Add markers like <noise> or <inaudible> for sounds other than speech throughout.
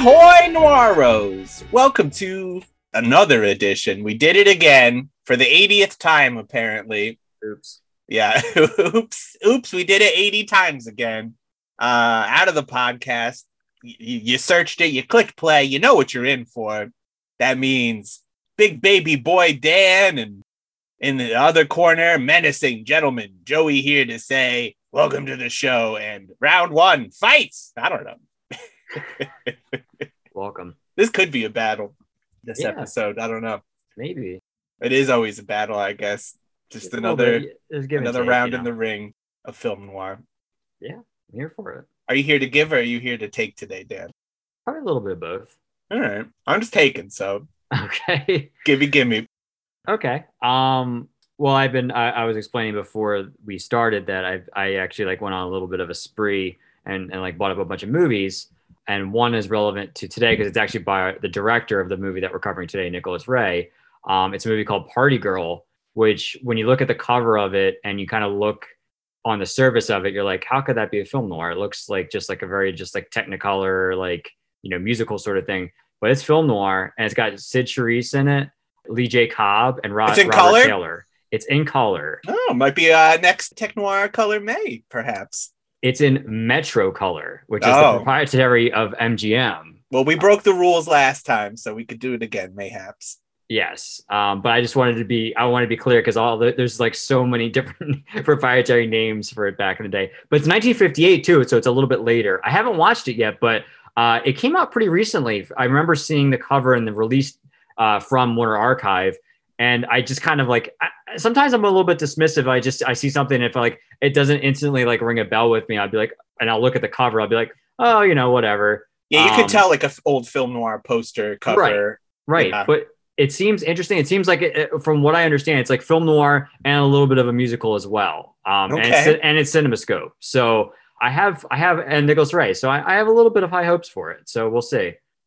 Ahoy Noiros! Welcome to another edition. We did it again for the 80th time, apparently. Oops. Yeah, <laughs> oops, oops, we did it 80 times again. Uh, out of the podcast. Y- you searched it, you clicked play, you know what you're in for. That means big baby boy Dan and in the other corner, menacing gentleman Joey here to say, Welcome to the show and round one, fights. I don't know. <laughs> Welcome. This could be a battle. This Yeah. episode, I don't know. Maybe. It is always a battle, I guess. Just It's another another take, round you in the ring of film noir. Yeah, I'm here for it. Are you here to give or are you here to take today, Dan? Probably a little bit of both. All right, I'm just taking. So <laughs> Okay. gimme, gimme. okay. Um. Well, I've been. I, I was explaining before we started that I I actually like went on a little bit of a spree and and like bought up a bunch of movies. And one is relevant to today because it's actually by the director of the movie that we're covering today, Nicholas Ray. Um, it's a movie called Party Girl, which when you look at the cover of it and you kind of look on the surface of it, you're like, how could that be a film noir? It looks like just like a very just like technicolor, like you know, musical sort of thing. But it's film noir, and it's got Cyd Charisse in it, Lee J. Cobb, and Rod, Robert color? Taylor. It's in color. Oh, might be uh next Tech Noir color May, perhaps. It's in Metro color, which is Oh. the proprietary of MGM. Well, we broke the rules last time, so we could do it again, mayhaps. Yes, um, but I just wanted to be I want to be clear because all the, there's like so many <laughs> different proprietary names for it back in the day. But it's 1958 too, so it's a little bit later. I haven't watched it yet, but uh, it came out pretty recently. I remember seeing the cover and the release uh, from Warner Archive, and I just kind of like I, sometimes I'm a little bit dismissive. I just I see something if like it doesn't instantly like ring a bell with me, I'd be like, and I'll look at the cover, I'll be like, oh, you know, whatever. Yeah, you Um, could tell like a f- old film noir poster cover. Right, Yeah. but it seems interesting. It seems like, it, it- from what I understand, it's like film noir and a little bit of a musical as well. Um, and, it's, Okay. and it's CinemaScope. So I have, I have, and Nicholas Ray. So I, I have a little bit of high hopes for it. So we'll see.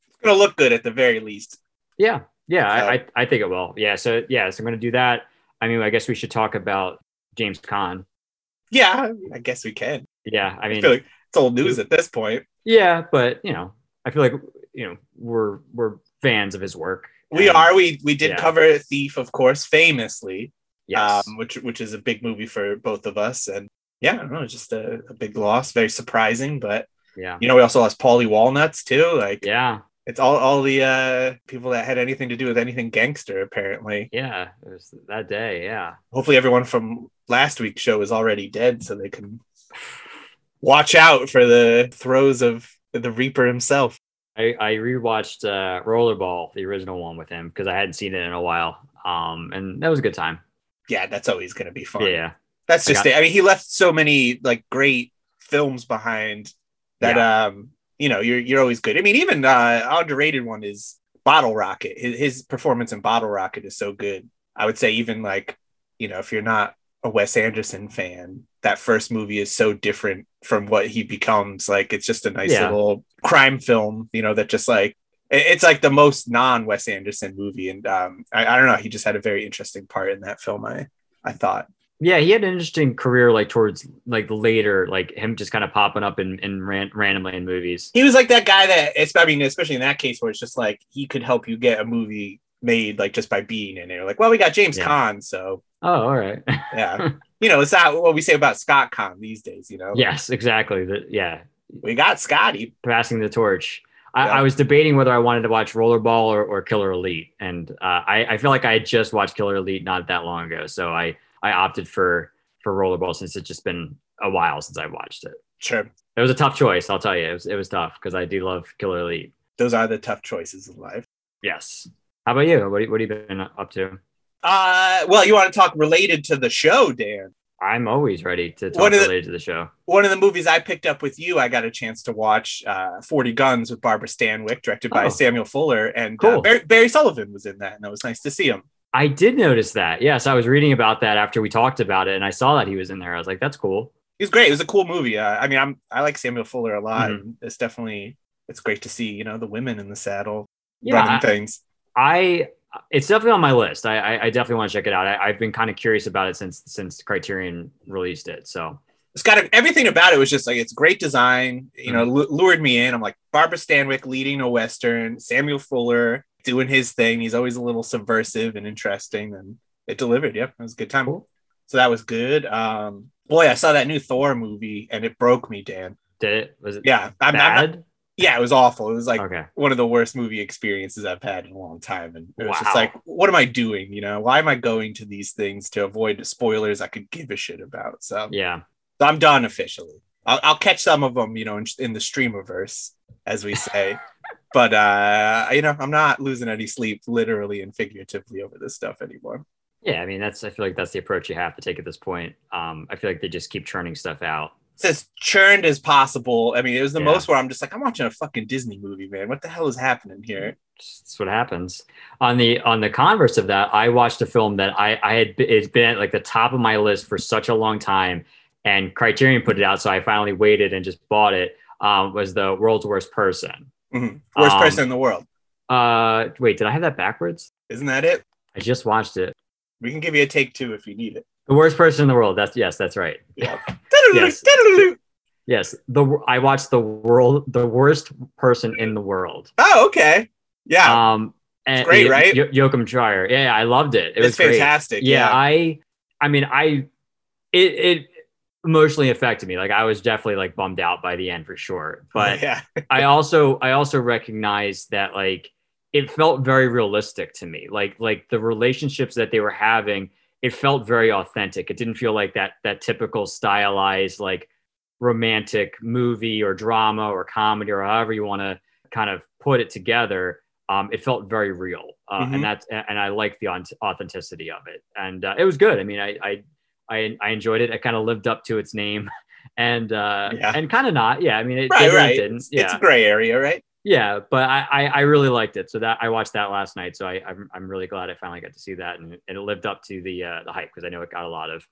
It's gonna look good at the very least. Yeah, yeah, So- I, I, I think it will. Yeah, so yeah, so I'm going to do that. I mean, I guess we should talk about James Caan. Yeah, I guess we can. Yeah, I I, mean, feel like it's old news at this point. yeah, but you know, I feel like you know we're we're fans of his work. We And- are. We we did yeah. cover Thief, of course, famously. Yes. um, which which is a big movie for both of us. And yeah, I don't know, just a, a big loss, very surprising. But yeah. you know, we also lost Paulie Walnuts too. Like Yeah. It's all all the uh, people that had anything to do with anything gangster. Apparently, Yeah. It was that day. Yeah. hopefully, everyone from last week's show is already dead, so they can watch out for the throes of the Reaper himself. I, I rewatched uh, Rollerball, the original one with him, because I hadn't seen it in a while. Um, and that was a good time. Yeah, that's always going to be fun. Yeah. That's I just got- it. I mean, he left so many like great films behind that um you know you're you're always good. I mean, even uh underrated one is Bottle Rocket. His, his performance in Bottle Rocket is so good. I would say even like you know if you're not a Wes Anderson fan, that first movie is so different from what he becomes. Like it's just a nice Yeah. little crime film, you know, that just like it's like the most non Wes Anderson movie, and um, I, I don't know. He just had a very interesting part in that film. I I thought. Yeah. He had an interesting career, like towards like later, like him just kind of popping up in, in ran- randomly in movies. he was like that guy that it's I mean, especially in that case where it's just like he could help you get a movie made like just by being in it. Like, well, we got James Yeah. Caan, so Oh, all right. <laughs> yeah. you know, it's not what we say about Scott Caan these days, you know. yes, exactly. The, yeah. We got Scotty. Passing the torch. I, Yeah. I was debating whether I wanted to watch Rollerball or, or Killer Elite. And uh, I, I feel like I had just watched Killer Elite not that long ago. So I, I opted for, for Rollerball since it's just been a while since I watched it. Sure. It was a tough choice, I'll tell you. It was it was tough because I do love Killer Elite. Those are the tough choices in life. Yes. How about you? What, what have you been up to? Uh well, you want to talk related to the show, Dan. I'm always ready to talk One of the- related to the show. One of the movies I picked up with you, I got a chance to watch uh 40 Guns with Barbara Stanwyck, directed by Oh. Samuel Fuller, and uh, Barry, Barry Sullivan was in that, and it was nice to see him. I did notice that. Yes, I was reading about that after we talked about it, and I saw that he was in there. I was like, "That's cool." He was great. It was a cool movie. Uh, I mean, I'm I like Samuel Fuller a lot. Mhm. It's definitely it's great to see you know the women in the saddle Yeah, running I- things. I it's definitely on my list. I I, I definitely want to check it out. I, I've been kind of curious about it since since Criterion released it. So it's got a, everything about it was just like it's great design. You know, lu- lured me in. I'm like Barbara Stanwyck leading a western, Samuel Fuller doing his thing. He's always a little subversive and interesting, and it delivered. Yep, it was a good time. Cool. So that was good. Um, boy, I saw that new Thor movie, and it broke me, Dan. Did it? Was it Yeah, I'm, I'm not, yeah, it was awful. It was like okay. one of the worst movie experiences I've had in a long time. And it was just like, what am I doing? You know, why am I going to these things to avoid spoilers I could give a shit about? So, Yeah. so I'm done officially. I'll, I'll catch some of them, you know, in, in the streamiverse, as we say. <laughs> but, uh, you know, I'm not losing any sleep literally and figuratively over this stuff anymore. Yeah. I mean, that's, I feel like that's the approach you have to take at this point. Um, I feel like they just keep churning stuff out. It's as churned as possible. I mean, it was the Yeah. most where I'm just like, I'm watching a fucking Disney movie, man. What the hell is happening here? That's what happens. On the on the converse of that, I watched a film that I I had it's been at like the top of my list for such a long time, and Criterion put it out, so I finally waited and just bought it. Um, was the world's worst person? Mhm. Worst Um, person in the world. Uh, wait, did I have that backwards? Isn't that it? I just watched it. We can give you a take two if you need it. The worst person in the world. That's yes, that's right. Yeah. <laughs> Yes. Yes, the I watched the world the worst person in the world. Oh, okay. Yeah. Um, and great, right? Yo- Joachim Trier. Yeah, yeah, I loved it. It it's was great. fantastic. yeah, Yeah. i i mean i it it emotionally affected me. Like i was definitely like bummed out by the end for sure. <laughs> But yeah. i also i also recognized that like it felt very realistic to me. Like like the relationships that they were having it felt very authentic. It didn't feel like that that typical stylized like romantic movie or drama or comedy or however you want to kind of put it together. Um, it felt very real. Uh, Mhm. and that's and i liked the authenticity of it. And uh, it was good. I mean i i i, I enjoyed it it kind of lived up to its name <laughs> and uh Yeah. and kind of not yeah i mean it Right, did and it right. didn't It's, yeah it's a gray area, right? yeah but I, I i really liked it so that i watched that last night so i i'm, I'm really glad i finally got to see that and, and it lived up to the uh the hype because i know it got a lot of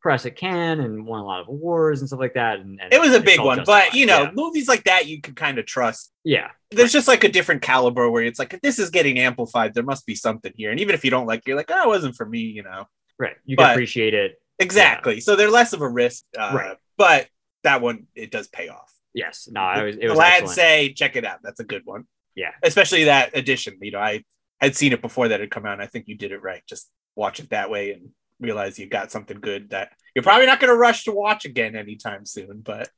press it can and won a lot of awards and stuff like that and, and It was a big one, justified. but you know, yeah. movies like that you can kind of trust. yeah There's just like a different caliber where it's like if this is getting amplified, there must be something here. And even if you don't like, it, you're like, oh, it wasn't for me, you know. right you can appreciate it Exactly. So they're less of a risk, uh, Right. but that one it does pay off. yes no i was it was Glad excellent. say check it out. That's a good one. Yeah. Especially that edition. You know, I had seen it before that had come out. And I think you did it right. Just watch it that way and realize you got something good that you're probably not going to rush to watch again anytime soon. But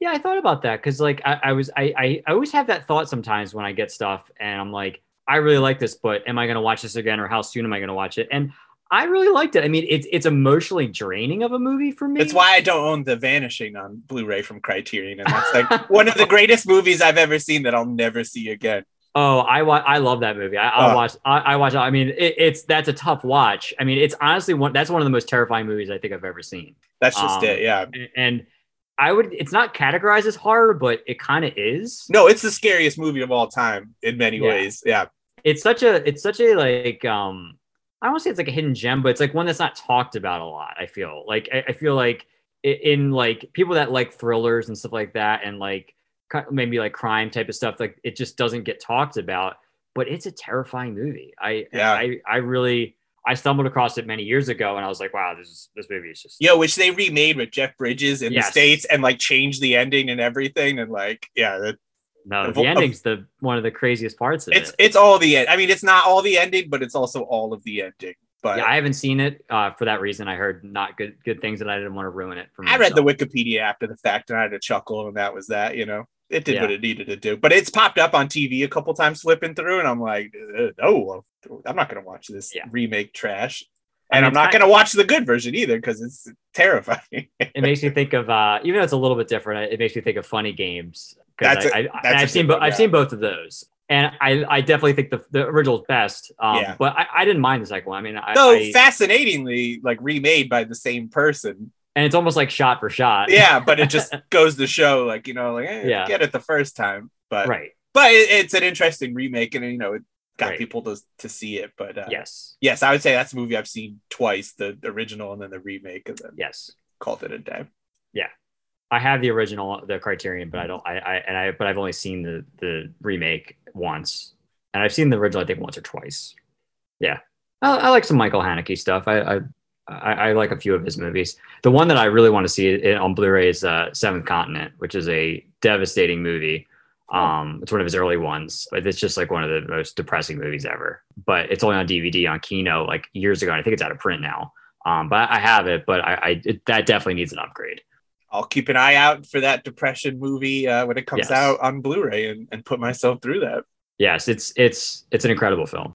Yeah, I thought about that because like I, I was I, I I always have that thought sometimes when I get stuff and I'm like, I really like this, but am I gonna watch this again or how soon am I gonna watch it? And I really liked it. I mean, it's it's emotionally draining of a movie for me. it's why I don't own The Vanishing on Blu-ray from Criterion, and that's like <laughs> one of the greatest movies I've ever seen that I'll never see again. Oh, I wa- I love that movie. I, I'll Oh. watch. I, I watch. I mean, it, it's that's a tough watch. I mean, it's honestly one. That's one of the most terrifying movies I think I've ever seen. That's just Um, it. Yeah. And, and I would. It's not categorized as horror, but it kind of is. No, it's the scariest movie of all time in many Yeah. ways. Yeah. it's such a it's such a like um I don't want to say it's like a hidden gem, but it's like one that's not talked about a lot. I feel like I, I feel like in like people that like thrillers and stuff like that, and like maybe like crime type of stuff, like it just doesn't get talked about. But it's a terrifying movie. I Yeah. I I really I stumbled across it many years ago, and I was like, wow, this is, this movie is just Yo, which they remade with Jeff Bridges in Yes. the States and like changed the ending and everything. And like, yeah, that, no the ending's the one of the craziest parts of it's it. it's all the end. I mean, it's not all the ending, but it's also all of the ending. But Yeah, I haven't seen it uh, for that reason. I heard not good good things, and I didn't want to ruin it for me I read the. Wikipedia after the fact and I had to chuckle, and that was that. You know, it did Yeah. what it needed to do. But it's popped up on TV a couple times, flipping through, and I'm like, no, I'm not going to watch this Yeah. remake trash. I And mean, I'm not going to watch the good version either because it's terrifying. it makes me think of uh even though it's a little bit different it makes me think of funny games because I, I, that's and a i've seen good bo- i've seen both of those and i i definitely think the the original's best um Yeah. but i, I didn't mind the second one i mean I, Though I- fascinatingly, like remade by the same person. and it's almost like shot for shot Yeah, but it just <laughs> goes to show, like you know, like eh, Yeah. get it the first time, but right but it, it's an interesting remake, and you know, it got Right. people to to see it. But uh, yes yes, I would say that's a movie I've seen twice: the original and then the remake, and then yes called it a day. I have the original the criterion but i don't i, I and i but i've only seen the the remake once and i've seen the original i think once or twice yeah i, I like some michael haneke stuff i i I, like a few of his movies. The one that I really want to see it, on Blu-ray is uh, Seventh Continent, which is a devastating movie. Um, it's one of his early ones, but it's just like one of the most depressing movies ever. But it's only on DVD on Kino like years ago. And I think it's out of print now. Um, but I have it, but I, I it, that definitely needs an upgrade. I'll keep an eye out for that depression movie uh, when it comes Yes. out on Blu-ray and, and put myself through that. Yes, it's it's it's an incredible film.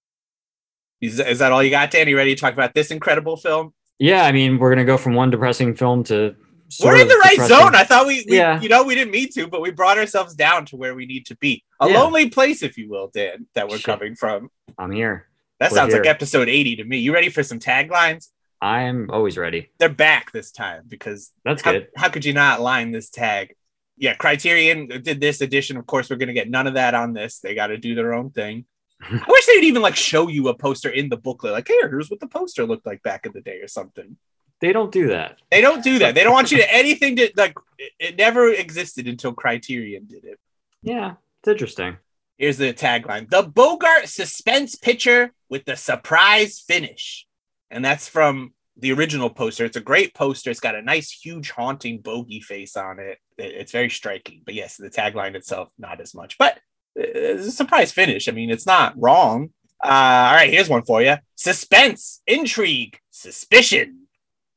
Is, is that all you got, Dan? You ready to talk about this incredible film? Yeah, I mean, we're gonna go from one depressing film to We're in the right depressing- zone. I thought we, we Yeah. you know, we didn't mean to, but we brought ourselves down to where we need to be. A Yeah. lonely place, if you will, Dan, that we're Shit. coming from. I'm here. That We're sounds like episode 80 to me. You ready for some taglines? I am always ready. They're back this time because That's how, good. how could you not line this tag? Yeah, Criterion did this edition. Of course, we're gonna get none of that on this. They got to do their own thing. <laughs> I wish they'd even like show you a poster in the booklet, like, here, here's what the poster looked like back in the day, or something. They don't do that. They don't do that. They don't want you to <laughs> anything to like. It, it never existed until Criterion did it. Yeah, it's interesting. Here's the tagline: "The Bogart suspense picture with the surprise finish," and that's from the original poster. It's a great poster. It's got a nice, huge, haunting bogey face on it. It- It's very striking. But yes, the tagline itself not as much. But uh, it's a surprise finish. I mean, it's not wrong. Uh, all right, here's one for you: suspense, intrigue, suspicion.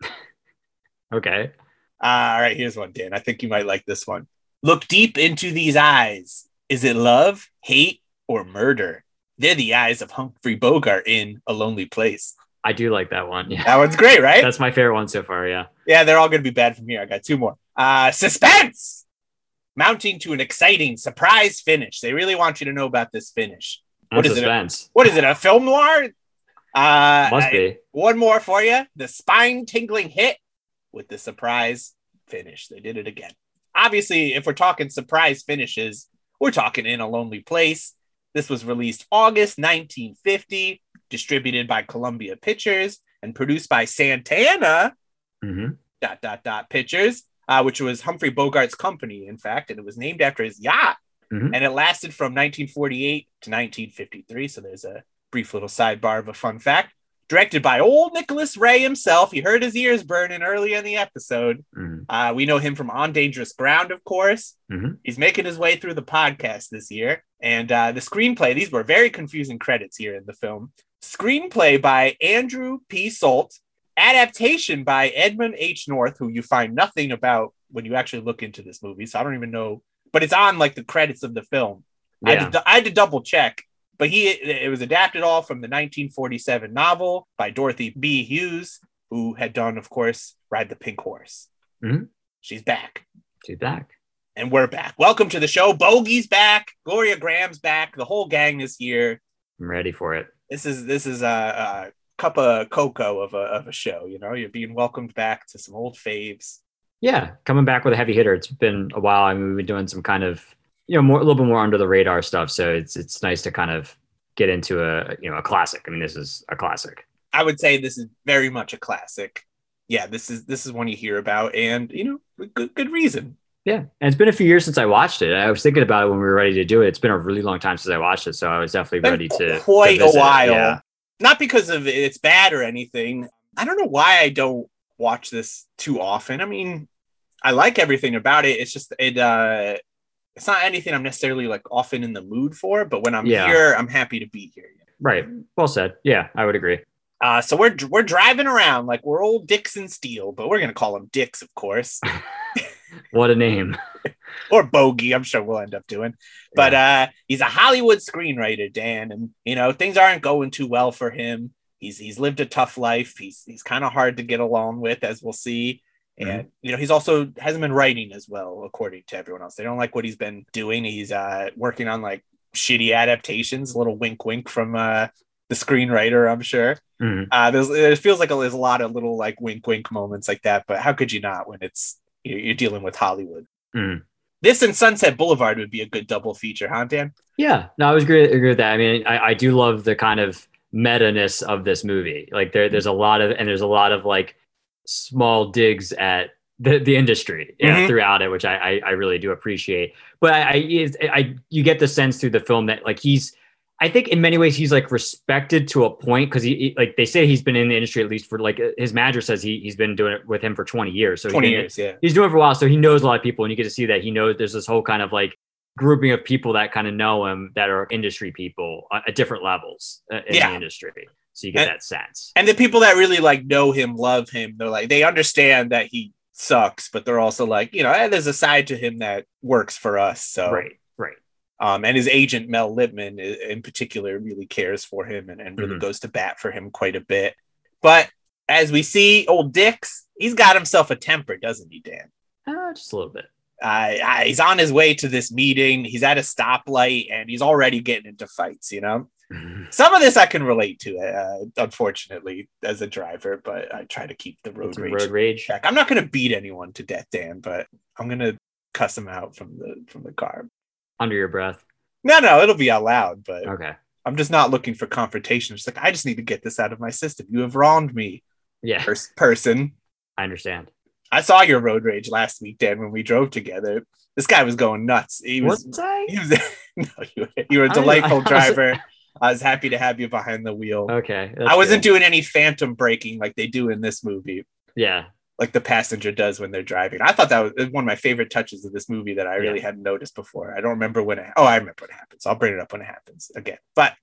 <laughs> Okay. Uh, all right, here's one, Dan. I think you might like this one. Look deep into these eyes. Is it love, hate, or murder? They're the eyes of Humphrey Bogart in A Lonely Place. I do like that one. <laughs> Yeah. That one's great, right? That's my favorite one so far. Yeah. yeah, they're all going to be bad from here. I got two more. Uh, suspense, mounting to an exciting surprise finish. They really want you to know about this finish. What is it? suspense. What is it? A film noir? Uh, Must I- be. One more for you. The spine tingling hit with the surprise finish. They did it again. Obviously, if we're talking surprise finishes, we're talking in a lonely place. This was released August 1950, distributed by Columbia Pictures and produced by Santana hmm dot dot dot Pictures, uh, which was Humphrey Bogart's company, in fact, and it was named after his yacht. Mhm. And it lasted from 1948 to 1953. So there's a brief little sidebar of a fun fact. Directed by old Nicholas Ray himself. You heard his ears burning earlier in the episode. hmm Uh, we know him from On Dangerous Ground, of course. Mhm. He's making his way through the podcast this year. And uh, the screenplay, these were very confusing credits here in the film. Screenplay by Andrew P. Solt, adaptation by Edmund H. North, who you find nothing about when you actually look into this movie. So I don't even know, but it's on like the credits of the film. I, Yeah. had to, I had to double check, but he it was adapted all from the 1947 novel by Dorothy B. Hughes, who had done, of course, Ride the Pink Horse. Mhm. She's back, She's back. and we're back. Welcome to the show. Bogey's back. Gloria Grahame's back. The whole gang is here. I'm ready for it. This is this is a, a cup of cocoa of a of a show. You know, you're being welcomed back to some old faves. Yeah, coming back with a heavy hitter. It's been a while. I mean, we've been doing some kind of, you know, more a little bit more under the radar stuff. So it's it's nice to kind of get into a you know a classic. I mean, this is a classic. I would say this is very much a classic. Yeah, this is this is one you hear about, and you know, good good reason. Yeah, and it's been a few years since I watched it. I was thinking about it when we were ready to do it. It's been a really long time since I watched it, so I was definitely ready to quite to a while. Yeah. Not because of it's bad or anything. I don't know why I don't watch this too often. I mean, I like everything about it. It's just it uh it's not anything I'm necessarily like often in the mood for, but when I'm Yeah. here, I'm happy to be here. Right. Well said. Yeah, I would agree. Uh, so we're we're driving around like we're old Dixon Steele, but we're gonna call him Dix, of course, <laughs> What a name. <laughs> or Bogey. I'm sure we'll end up doing. But uh, he's a Hollywood screenwriter, Dan, and you know things aren't going too well for him. He's he's lived a tough life. He's he's kind of hard to get along with, as we'll see. And you know he's also hasn't been writing as well, according to everyone else. They don't like what he's been doing. He's uh, working on like shitty adaptations. A little wink, wink from uh, the screenwriter, I'm sure. Mhm. Uh, there's it feels like there's a lot of little like wink, wink moments like that. But how could you not when it's you're, dealing with Hollywood? Mhm. This and Sunset Boulevard would be a good double feature, huh, Dan? Yeah, no, I was agree, agree with that. I mean, I, I do love the kind of meta ness of this movie. Like there, there's a lot of, and there's a lot of like small digs at the, the industry yeah, Mhm. throughout it, which I, I, I really do appreciate. But I, I, I, you get the sense through the film that like he's, I think in many ways he's like respected to a point because he, he- like they say he's been in the industry at least for like his manager says he he's been doing it with him for 20 years. So he's 20 been- years, yeah. he's doing it for a while, so he knows a lot of people, and you get to see that he knows there's this whole kind of like grouping of people that kind of know him that are industry people at different levels uh, in Yeah. the industry. So you get And- that sense. And the people that really like know him, love him, they're like they understand that he sucks, but they're also like, you know, there's a side to him that works for us. So right. Um, and his agent Mel Lippman in particular really cares for him and, and really Mhm. goes to bat for him quite a bit. But as we see, old Dix, he's got himself a temper, doesn't he, Dan? Uh, just a little bit. Uh, he's on his way to this meeting. He's at a stoplight and he's already getting into fights. You know, some of this I can relate to, uh, unfortunately, as a driver. But I try to keep the road rage road rage. check. I'm not going to beat anyone to death, Dan, but I'm going to cuss him out from the from the car. Under your breath. No, no, it'll be out loud, but Okay. I'm just not looking for confrontation. It's like I just need to get this out of my system. You have wronged me, Yeah, pers- person. I understand. I saw your road rage last week, Dan, when we drove together. This guy was going nuts. He was, Was I? <laughs> he was no, you, you were a I don't- delightful I was- driver. I was happy to have you behind the wheel. Okay. I wasn't good. doing any phantom braking like they do in this movie, Yeah. Like the passenger does when they're driving. I thought that was one of my favorite touches of this movie that I really Yeah. hadn't noticed before. I don't remember when it. Oh, I remember when it happens. I'll bring it up when it happens again. But,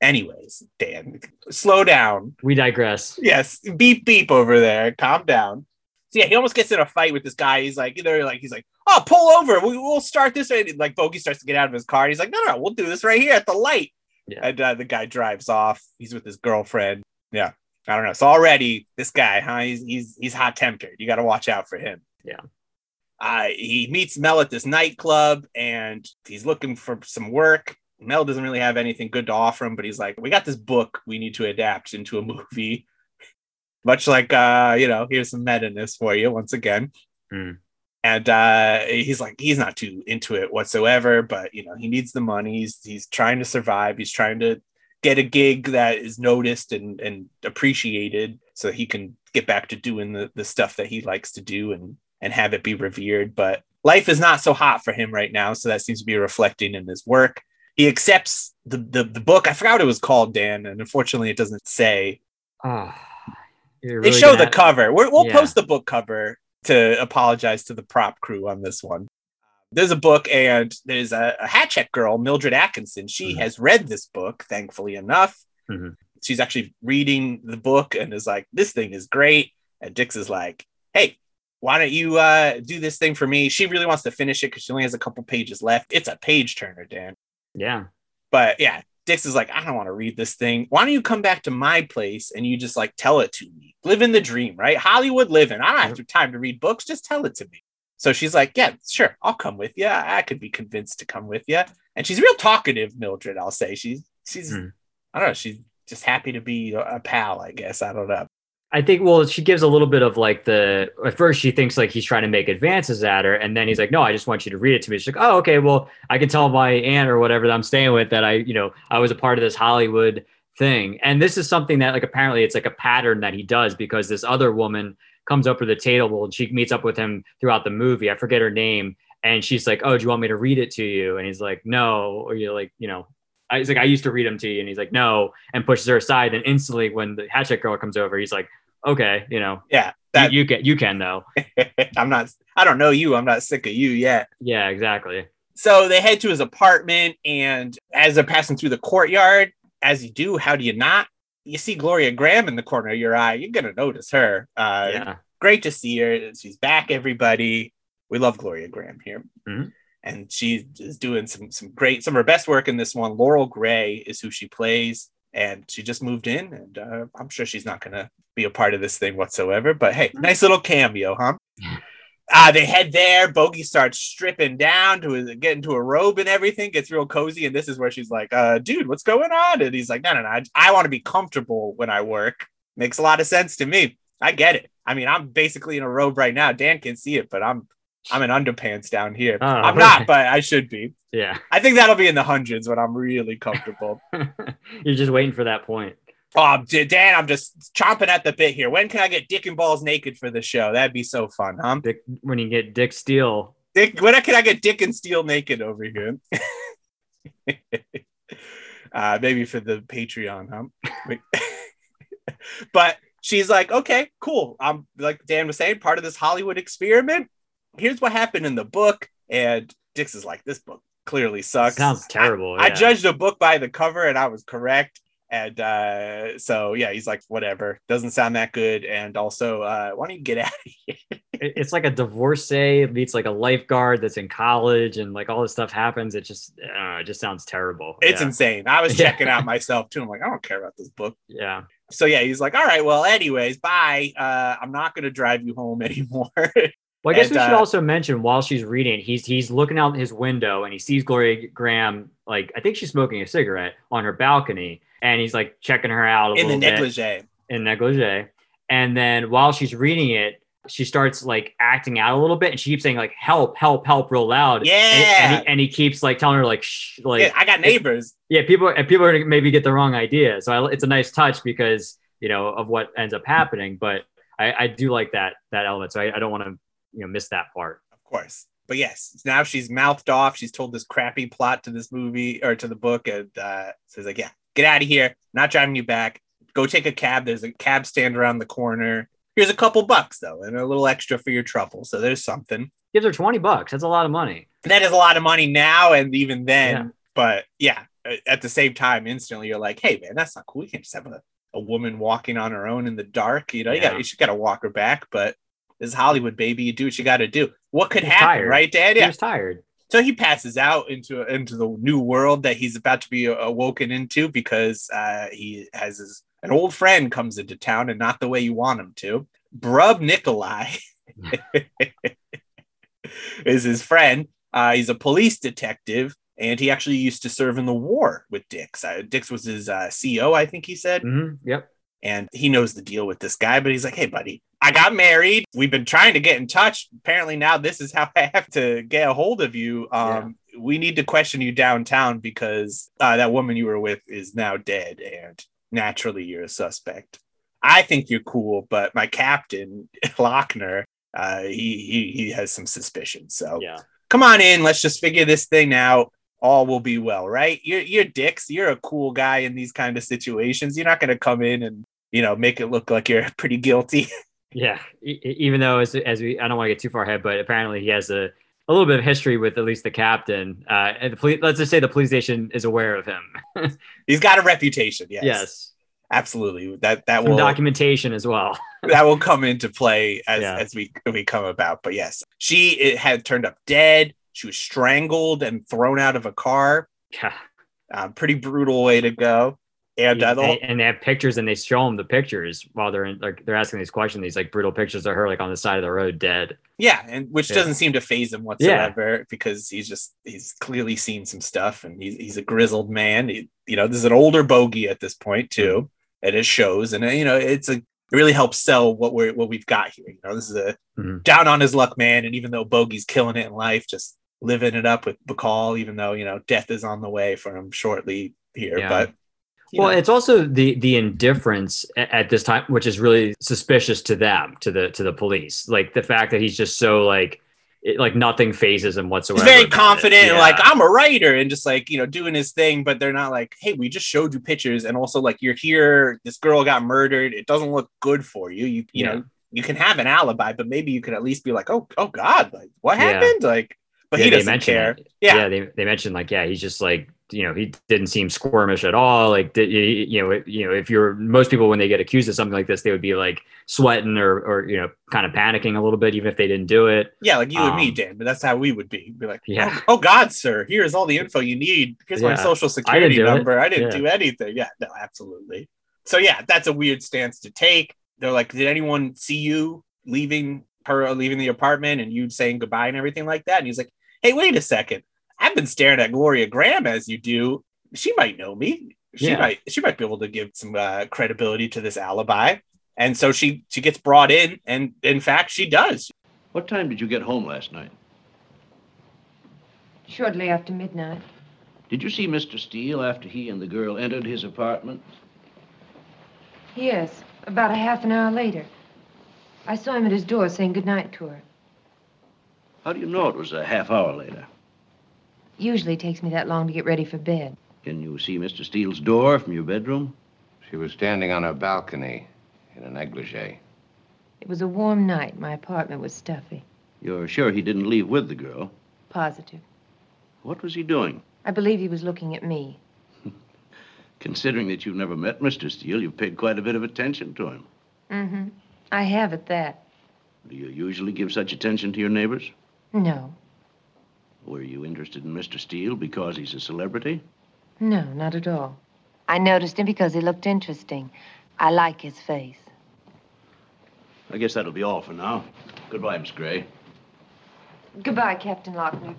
anyways, Dan, slow down. We digress. Yes, beep beep over there. Calm down. So yeah, he almost gets in a fight with this guy. He's like, either like he's like, oh, pull over. We, we'll start this. way. Like Bogey starts to get out of his car. And he's like, no, no, we'll do this right here at the light. Yeah. And uh, the guy drives off. He's with his girlfriend. Yeah, I don't know. So already this guy, huh? He's he's he's hot tempered. You got to watch out for him. Yeah. Uh, he meets Mel at this nightclub and he's looking for some work. Mel doesn't really have anything good to offer him, but he's like, we got this book we need to adapt into a <laughs> movie much like uh you know here's some meta-ness for you once again Hmm. and uh he's like he's not too into it whatsoever but you know he needs the money he's he's trying to survive he's trying to get a gig that is noticed and and appreciated so he can get back to doing the the stuff that he likes to do and and have it be revered but life is not so hot for him right now so that seems to be reflecting in his work he accepts the the, the book i forgot what it was called dan and unfortunately it doesn't say Ah, you're they show the have- cover. We're, we'll Yeah. post the book cover to apologize to the prop crew on this one. There's a book, and there's a, a hat check girl, Mildred Atkinson. She Mhm. has read this book, thankfully enough. Mhm. She's actually reading the book and is like, "This thing is great." And Dix is like, "Hey, why don't you uh, do this thing for me?" She really wants to finish it because she only has a couple pages left. It's a page turner, Dan. Yeah. But yeah, Dix is like, I don't want to read this thing. Why don't you come back to my place and you just like tell it to me? Live in the dream, right? Hollywood living. I don't have time to read books. Just tell it to me. So she's like, Yeah, sure, I'll come with you. I could be convinced to come with you. And she's real talkative, Mildred. I'll say she's she's Hmm. I don't know. She's just happy to be a, a pal. I guess I don't know. I think well, she gives a little bit of like the at first she thinks like he's trying to make advances at her, and then he's like, No, I just want you to read it to me. She's like, Oh, okay, well, I can tell my aunt or whatever that I'm staying with that I, you know, I was a part of this Hollywood thing. And this is something that like apparently it's like a pattern that he does because this other woman comes up to the table and she meets up with him throughout the movie. I forget her name. And she's like, Oh, do you want me to read it to you? And he's like, No, or you're like, you know, I, he's like, I used to read them to you. And he's like, No, and pushes her aside. And instantly when the hatchet girl comes over, he's like, Okay, you know, Yeah, you, you can you can though. <laughs> I'm not. I don't know you. I'm not sick of you yet. Yeah, exactly. So they head to his apartment, and as they're passing through the courtyard, as you do, how do you not? You see Gloria Grahame in the corner of your eye. You're gonna notice her. Uh, yeah. Great to see her. She's back. Everybody, we love Gloria Grahame here, Mhm. and she is doing some some great some of her best work in this one. Laurel Gray is who she plays, and she just moved in, and uh, I'm sure she's not gonna be a part of this thing whatsoever. But hey, nice little cameo, huh? <laughs> Uh, they head there. Bogey starts stripping down to his, get into a robe and everything, gets real cozy. And this is where she's like, uh, dude, what's going on? And he's like, no, no, no. I, I want to be comfortable when I work. Makes a lot of sense to me. I get it. I mean, I'm basically in a robe right now. Dan can see it, but I'm I'm in underpants down here. Oh, I'm not, but I should be. Yeah. I think that'll be in the hundreds when I'm really comfortable. <laughs> You're just waiting for that point. Oh, Dan, I'm just chomping at the bit here. When can I get Dick and Balls naked for the show? That'd be so fun, huh? Dick, when you get Dick Steele. Dick, when can I get Dick and Steel naked over here? <laughs> uh, maybe for the Patreon, huh? <laughs> but she's like, okay, cool. I'm like Dan was saying, part of this Hollywood experiment. Here's what happened in the book, and Dix is like, this book clearly sucks. Sounds terrible. I, I judged a book by the cover, and I was correct. And uh, so yeah, he's like, whatever, doesn't sound that good. And also, uh, why don't you get <laughs> out of here? It- It's like a divorcee meets like a lifeguard that's in college, and like all this stuff happens. It just, uh, it just sounds terrible. It's yeah. insane. I was <laughs> checking out myself too. I'm like, I don't care about this book. yeah. So yeah, he's like, all right, well, anyways, bye. Uh, I'm not gonna drive you home <laughs> anymore. Well, I guess And, we should uh, also mention while she's reading, he's he's looking out his window and he sees Gloria Grahame, like I think she's smoking a cigarette on her balcony, and he's like checking her out a in the little bit negligee. in negligee. And then while she's reading it, she starts like acting out a little bit, and she keeps saying like "help, help, help" real loud. Yeah. and, and, he, and he keeps like telling her like "shh," like yeah, I got neighbors. yeah, people and people are gonna maybe get the wrong idea. So I, it's a nice touch because you know of what ends up happening. But I, I do like that that element. So I, I don't want to you know miss that part. Of course. But yes, now she's mouthed off. She's told this crappy plot to this movie or to the book, and uh, says like, "Yeah, get out of here. Not driving you back. Go take a cab. There's a cab stand around the corner. Here's a couple bucks though, and a little extra for your trouble. So there's something. Gives her twenty bucks. That's a lot of money. That is a lot of money now, and even then. Yeah. But yeah, at the same time, instantly you're like, "Hey man, that's not cool. You can't just have a, a woman walking on her own in the dark. You know, you Yeah. got you should got to walk her back, but." This is Hollywood, baby. You do what you got to do. What could happen, tired. right, Dad? He Yeah. was tired. So he passes out into into the new world that he's about to be awoken into because uh, he has his an old friend comes into town and not the way you want him to. Brub Nicolai <laughs> is his friend. Uh, he's a police detective, and he actually used to serve in the war with Dix. Uh, Dix was his uh, CO, I think he said hmm Yep. And he knows the deal with this guy but he's like hey buddy i got married. We've been trying to get in touch. Apparently now this is how <laughs> i have to get a hold of you. Um we need to question you downtown because uh, that woman you were with is now dead and naturally you're a suspect. I think you're cool but my captain <laughs> lochner uh he he, he has some suspicions. So Yeah. come on in. Let's just figure this thing out all will be well right you're you're dix you're a cool guy in these kind of situations you're not going to come in and you know make it look like you're <laughs> pretty guilty <laughs> Yeah. E- even though as as we, I don't want to get too far ahead, but apparently he has a. A little bit of history with at least the captain. Uh, and the police, let's just say the police station is aware of him. <laughs> he's got a reputation yes, yes. absolutely that that Some will documentation as well. that will come into play as Yeah. as we we come about but yes she it had turned up dead she was strangled and thrown out of a car Yeah. uh, pretty brutal way to go and uh, the whole- they, and they have pictures and they show them the pictures while they're in, like they're asking these questions. These like brutal pictures of her like on the side of the road dead. Yeah, and which Yeah. doesn't seem to phase him whatsoever because he's just he's clearly seen some stuff and he's he's a grizzled man. He, you know, this is an older bogey at this point too, and it shows. And uh, you know, it's a it really helps sell what we're what we've got here. You know, this is a Mhm. down on his luck man, and even though bogey's killing it in life, just living it up with Bacall, even though you know death is on the way for him shortly here. Yeah. But Well, know, it's also the the indifference at this time, which is really suspicious to them, to the to the police. Like the fact that he's just so like it, like nothing phases him whatsoever. he's very confident and Yeah. like i'm a writer and just like you know doing his thing but they're not like hey we just showed you pictures and also like you're here this girl got murdered it doesn't look good for you you you Yeah. know you can have an alibi but maybe you could at least be like oh oh god like what Yeah. happened like but Yeah, he they doesn't care it. Yeah. yeah, they, they mentioned like yeah, he's just like you know he didn't seem squirmish at all. Like did, you know you know if you're most people when they get accused of something like this, they would be like sweating or or you know kind of panicking a little bit even if they didn't do it. yeah like you and me Um, dan but that's how we would be be like Yeah. oh, oh god sir here's all the info you need here's my social security it. number i didn't Yeah. do anything yeah no absolutely so yeah that's a weird stance to take they're like did anyone see you leaving her leaving the apartment and you saying goodbye and everything like that and he's like hey wait a second i've been staring at gloria grahame as you do she might know me she Yeah. might she might be able to give some uh, credibility to this alibi and so she she gets brought in and in fact she does What time did you get home last night? Shortly after midnight. Did you see Mr. Steele after he and the girl entered his apartment? Yes, about a half an hour later. I saw him at his door saying goodnight to her. How do you know it was a half hour later? Usually it takes me that long to get ready for bed. Can you see Mr. Steele's door from your bedroom? She was standing on her balcony in a negligee. It was a warm night. My apartment was stuffy. You're sure he didn't leave with the girl? Positive. What was he doing? I believe he was looking at me. <laughs> Considering that you've never met Mr. Steele, you've paid quite a bit of attention to him. Mm-hmm. I have at that. Do you usually give such attention to your neighbors? No. Were you interested in Mr. Steele because he's a celebrity? No, not at all. I noticed him because he looked interesting. I like his face. I guess that'll be all for now. Goodbye, Miss Gray. Goodbye, Captain Lochner.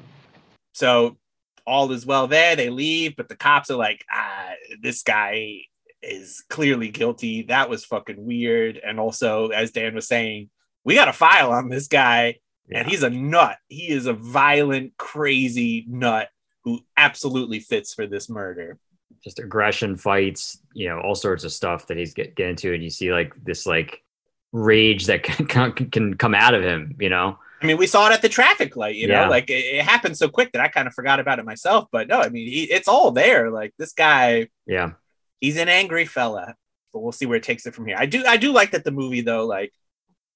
So all is well there. They leave, but the cops are like, ah, this guy is clearly guilty. That was fucking weird. And also, as Dan was saying, we got a file on this guy, Yeah. and he's a nut. He is a violent, crazy nut who absolutely fits for this murder. just aggression fights you know all sorts of stuff that he's get, get into and you see like this like rage that <laughs> can, can, come out of him you know I mean, we saw it at the traffic light, you know, like it, it happened so quick that I kind of forgot about it myself. But no, I mean, he, it's all there. Like this guy, yeah he's an angry fella but we'll see where it takes it from here. I do i do like that the movie though like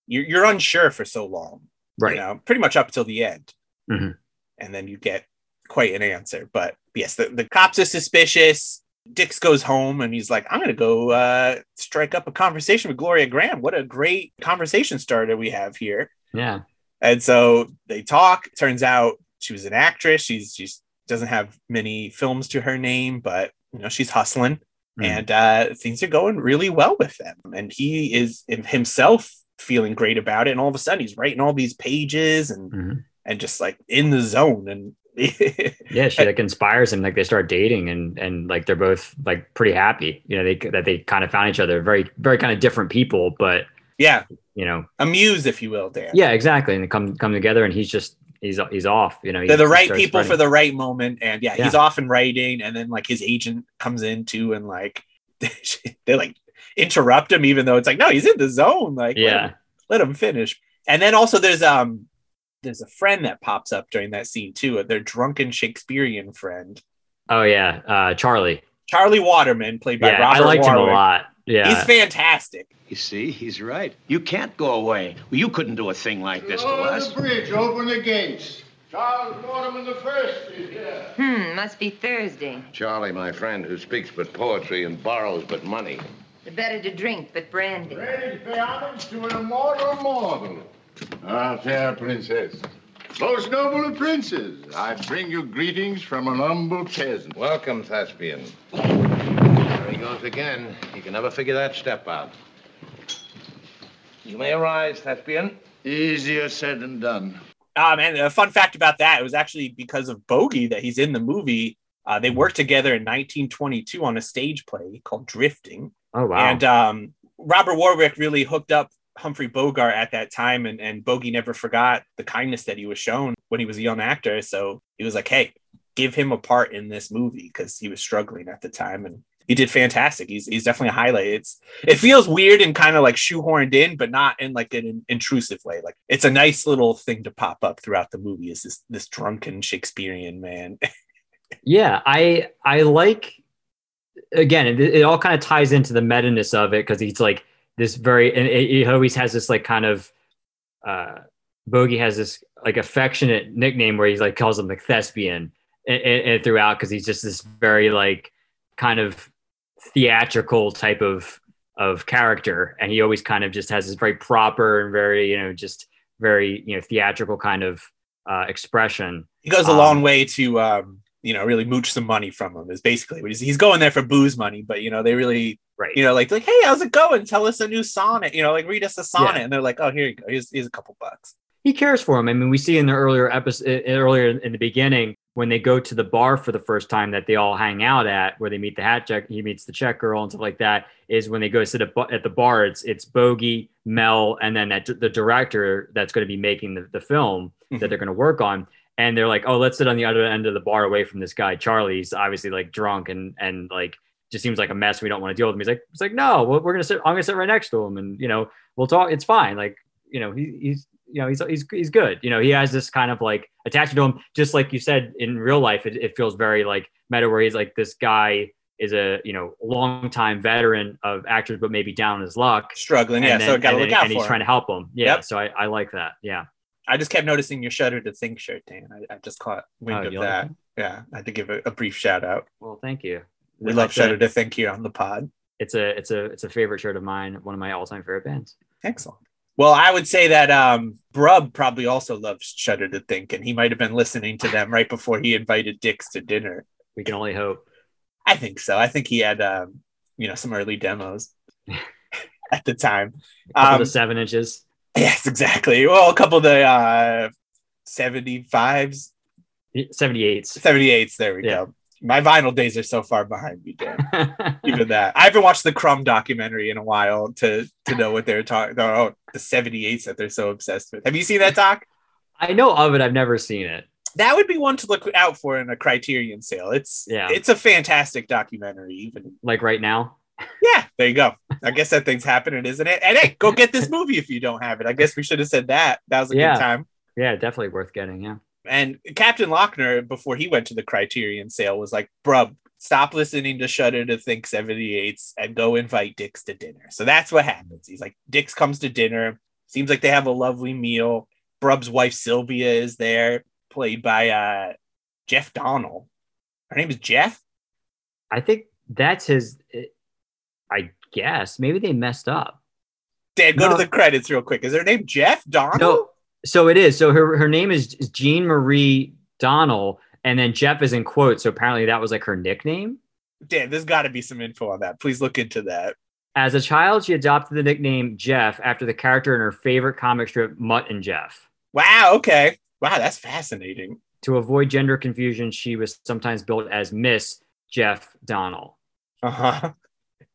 you're, you're unsure for so long right. you know pretty much up till the end. Mhm. and then you get quite an answer. But yes the, the cops are suspicious. Dix goes home and he's like i'm gonna go uh strike up a conversation with gloria grahame. What a great conversation starter we have here. Yeah. And so they talk. Turns out she was an actress. She's she's doesn't have many films to her name, but you know she's hustling, Mhm. and uh, things are going really well with them. And he is in himself feeling great about it. And all of a sudden, he's writing all these pages and Mhm. and just like in the zone. And <laughs> yeah she like inspires him like they start dating and and like they're both like pretty happy you know they that they kind of found each other very very kind of different people but yeah, you know amuse if you will, Dan. yeah exactly and they come come together and he's just he's he's off you know he- they're the right people for the right moment and yeah, he's off and writing and then like his agent comes in too and like <laughs> they like interrupt him even though it's like no he's in the zone like let yeah. him, let him finish. And then also there's um there's a friend that pops up during that scene too their drunken shakespearean friend. Oh yeah uh charlie. Charlie waterman played by yeah robert i liked him a lot yeah he's fantastic You see, he's right. You can't go away. Well, you couldn't do a thing like this to Lower us. the bridge, open the gates. Charles Waterman the first is here. Hmm, must be Thursday. Charlie, my friend, who speaks but poetry and borrows but money. The better to drink, but brandy. Ready to pay homage to an immortal mortal. Ah, fair princess. Most noble of princes, I bring you greetings from an humble peasant. Welcome, Thespian. There he goes again. He can never figure that step out. You may arise, Thespian. Easier said than done. Um, and a fun fact about that, it was actually because of Bogey that he's in the movie. Uh, they worked together in 1922 on a stage play called Drifting. oh wow And um, Robert Warwick really hooked up Humphrey Bogart at that time, and, and Bogey never forgot the kindness that he was shown when he was a young actor. So he was like, hey, give him a part in this movie because he was struggling at the time. And he did fantastic. He's, he's definitely a highlight. It's it feels weird and kind of like shoehorned in, but not in like an intrusive way. Like it's a nice little thing to pop up throughout the movie. Is this this drunken Shakespearean man? <laughs> Yeah, I I like again. It, it all kind of ties into the meta-ness of it because he's like this very and he always has this like kind of uh Bogey has this like affectionate nickname where he's like calls him like thespian and, and, and throughout because he's just this very like kind of theatrical type of of character. And he always kind of just has this very proper and very you know just very you know theatrical kind of uh expression. He goes a Um, long way to um you know really mooch some money from him is basically what he's, he's going there for booze money but you know they really right. you know like like hey how's it going? Tell us a new sonnet you know like read us a sonnet. Yeah. and they're like oh here you go. Here's, here's a couple bucks. He cares for him. I mean, we see in the earlier episode, earlier in the beginning, when they go to the bar for the first time that they all hang out at, where they meet the hat check, he meets the check girl and stuff like that. Is when they go sit at, the bar. It's it's Bogey, Mel, and then that the director that's going to be making the, the film that mm-hmm. they're going to work on. And they're like, oh, let's sit on the other end of the bar away from this guy. Charlie's obviously like drunk and and like just seems like a mess. We don't want to deal with him. He's like, it's like, no, we're we're gonna sit. I'm gonna sit right next to him, and you know, we'll talk. It's fine. Like, you know, he, he's you know he's he's he's good. You know, he has this kind of like attachment to him, just like you said in real life. It, it feels very like meta, where he's like this guy is a you know longtime veteran of actors, but maybe down on his luck. Struggling, yeah. and so then- gotta and look out and for he's him. trying to help him. Yeah, Yep. so I, I like that. Yeah, I just kept noticing your Shudder to Think shirt, Dan. I, I just caught wind Oh, of you like that. Yeah, I had to give a, a brief shout out. well, thank you. We love said, Shudder to Think here on the pod. It's a it's a it's a favorite shirt of mine. One of my all time favorite bands. Excellent. Well, I would say that um, Brub probably also loves Shudder to Think, and he might have been listening to them right before he invited Dix to dinner. We can only hope. I think so. I think he had, um, you know, some early demos <laughs> at the time. Couple Um, of seven inches. yes, exactly. Well, a couple of the uh, 75s, 78s. 78s. There we Yeah. go. My vinyl days are so far behind me, Dan. <laughs> Even that. I haven't watched the Crumb documentary in a while to to know what they're talking. Oh, the 78s that they're so obsessed with. Have you seen that doc? I know of it. I've never seen it. that would be one to look out for in a Criterion sale. It's Yeah. it's a fantastic documentary. Even Like right now. yeah, there you go. I guess that thing's happening, isn't it? And hey, go get this movie if you don't have it. I guess we should have said that. That was a Yeah. good time. Yeah, definitely worth getting. Yeah. And Captain Lochner, before he went to the Criterion sale, was like, "Bruh, stop listening to Shudder to Think 78s and go invite Dix to dinner." So that's what happens. He's like, Dix comes to dinner. Seems like they have a lovely meal. Brub's wife Sylvia is there, played by uh, Jeff Donnell. Her name is Jeff. I think that's his. I guess maybe they messed up. Dan, go No. to the credits real quick. Is her name Jeff Donnell? No, so it is. So her her name is Jean Marie Donnell, and then Jeff is in quotes. So apparently that was like her nickname. Dan, there's got to be some info on that. Please look into that. As a child, she adopted the nickname Jeff after the character in her favorite comic strip, Mutt and Jeff. Wow. Okay. Wow, that's fascinating. To avoid gender confusion, she was sometimes billed as Miss Jeff Donnell. Uh huh.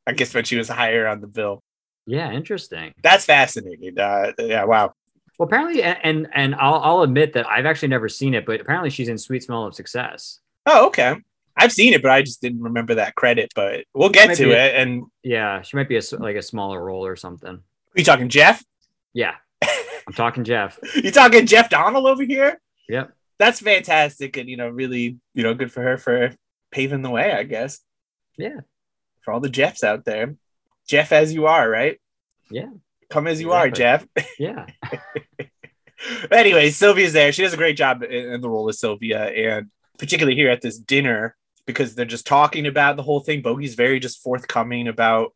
I guess when she was higher on the bill. Yeah, interesting. That's fascinating. Uh, yeah. Wow. Well, apparently, and and I'll, I'll admit that I've actually never seen it, but apparently she's in Sweet Smell of Success. Oh, okay. I've seen it, but I just didn't remember that credit. But we'll get to it. And Yeah, she might be a like a smaller role or something. Are you talking Jeff? Yeah, I'm talking Jeff. <laughs> you talking Jeff Donnell over here? Yep. That's fantastic, and you know, really, you know, good for her for paving the way. I guess. Yeah. For all the Jeffs out there, Jeff as you are, right? Yeah. Come as you are, Jeff. Yeah. <laughs> anyway, Sylvia's there. She does a great job in, in the role of Sylvia, and particularly here at this dinner because they're just talking about the whole thing. Bogey's very just forthcoming about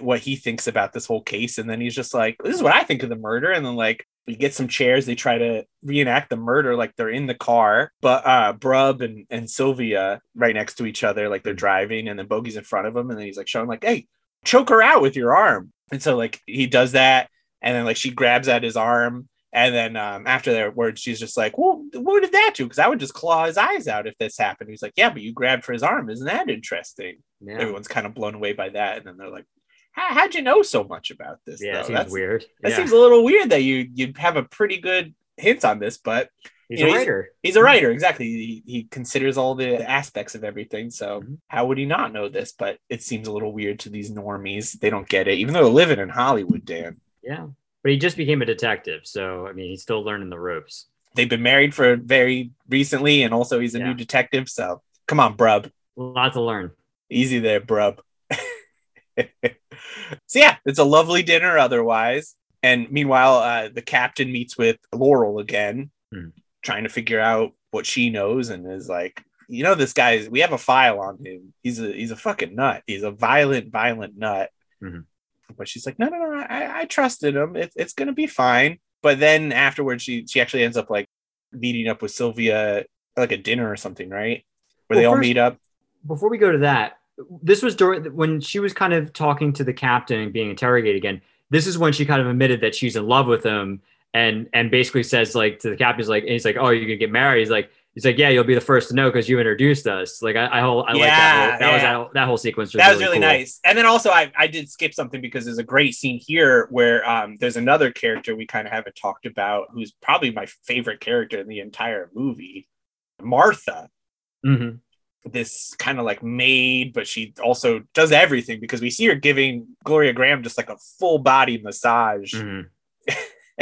what he thinks about this whole case, and then he's just like, "This is what I think of the murder," and then like. We get some chairs. They try to reenact the murder like they're in the car, but uh, Brub and, and Sylvia right next to each other, like they're driving, and then Bogey's in front of him, and then he's like showing like, "Hey, choke her out with your arm." And so like he does that, and then like she grabs at his arm, and then um, after their words, she's just like, "Well, what did that do? Because I would just claw his eyes out if this happened." He's like, "Yeah, but you grabbed for his arm. Isn't that interesting?" Yeah. Everyone's kind of blown away by that, and then they're like, How, "How'd you know so much about this?" Yeah, though? seems That's- weird. That yeah. seems a little weird that you you have a pretty good hint on this, but He's you know, a writer. He's a writer, exactly. He, he considers all the aspects of everything. So Mhm. how would he not know this? But it seems a little weird to these normies. They don't get it, even though they're living in Hollywood. Dan, Yeah. But he just became a detective. So, I mean, he's still learning the ropes. they've been married for very recently, and also he's a Yeah. new detective. So come on, Brub, A lot to learn. easy there, Brub. <laughs> so yeah, it's a lovely dinner. Otherwise, and meanwhile, uh, the captain meets with Laurel again, Hmm. Trying to figure out what she knows, and is like, you know, this guy. We have a file on him. He's a he's a fucking nut. He's a violent, violent nut. Mhm. But she's like, no, no, no. I, I trusted him. It's it's gonna be fine. But then afterwards, she she actually ends up like meeting up with Sylvia like a dinner or something, right? Where they all first- meet up. Before we go to that, this was during when she was kind of talking to the captain and being interrogated again. This is when she kind of admitted that she's in love with him and and basically says like to the captain, he's like, he's like, oh, you're gonna get married. He's like, he's like, yeah, you'll be the first to know because you introduced us. Like I, I, whole, I like that. Whole, that was yeah. that, that whole sequence. Was that was really, cool. nice. And then also, I, I did skip something because there's a great scene here where um, there's another character we kind of haven't talked about who's probably my favorite character in the entire movie, Martha. Mhm. This kind of like maid, but she also does everything because we see her giving Gloria Grahame just like a full body massage. Mhm. <laughs>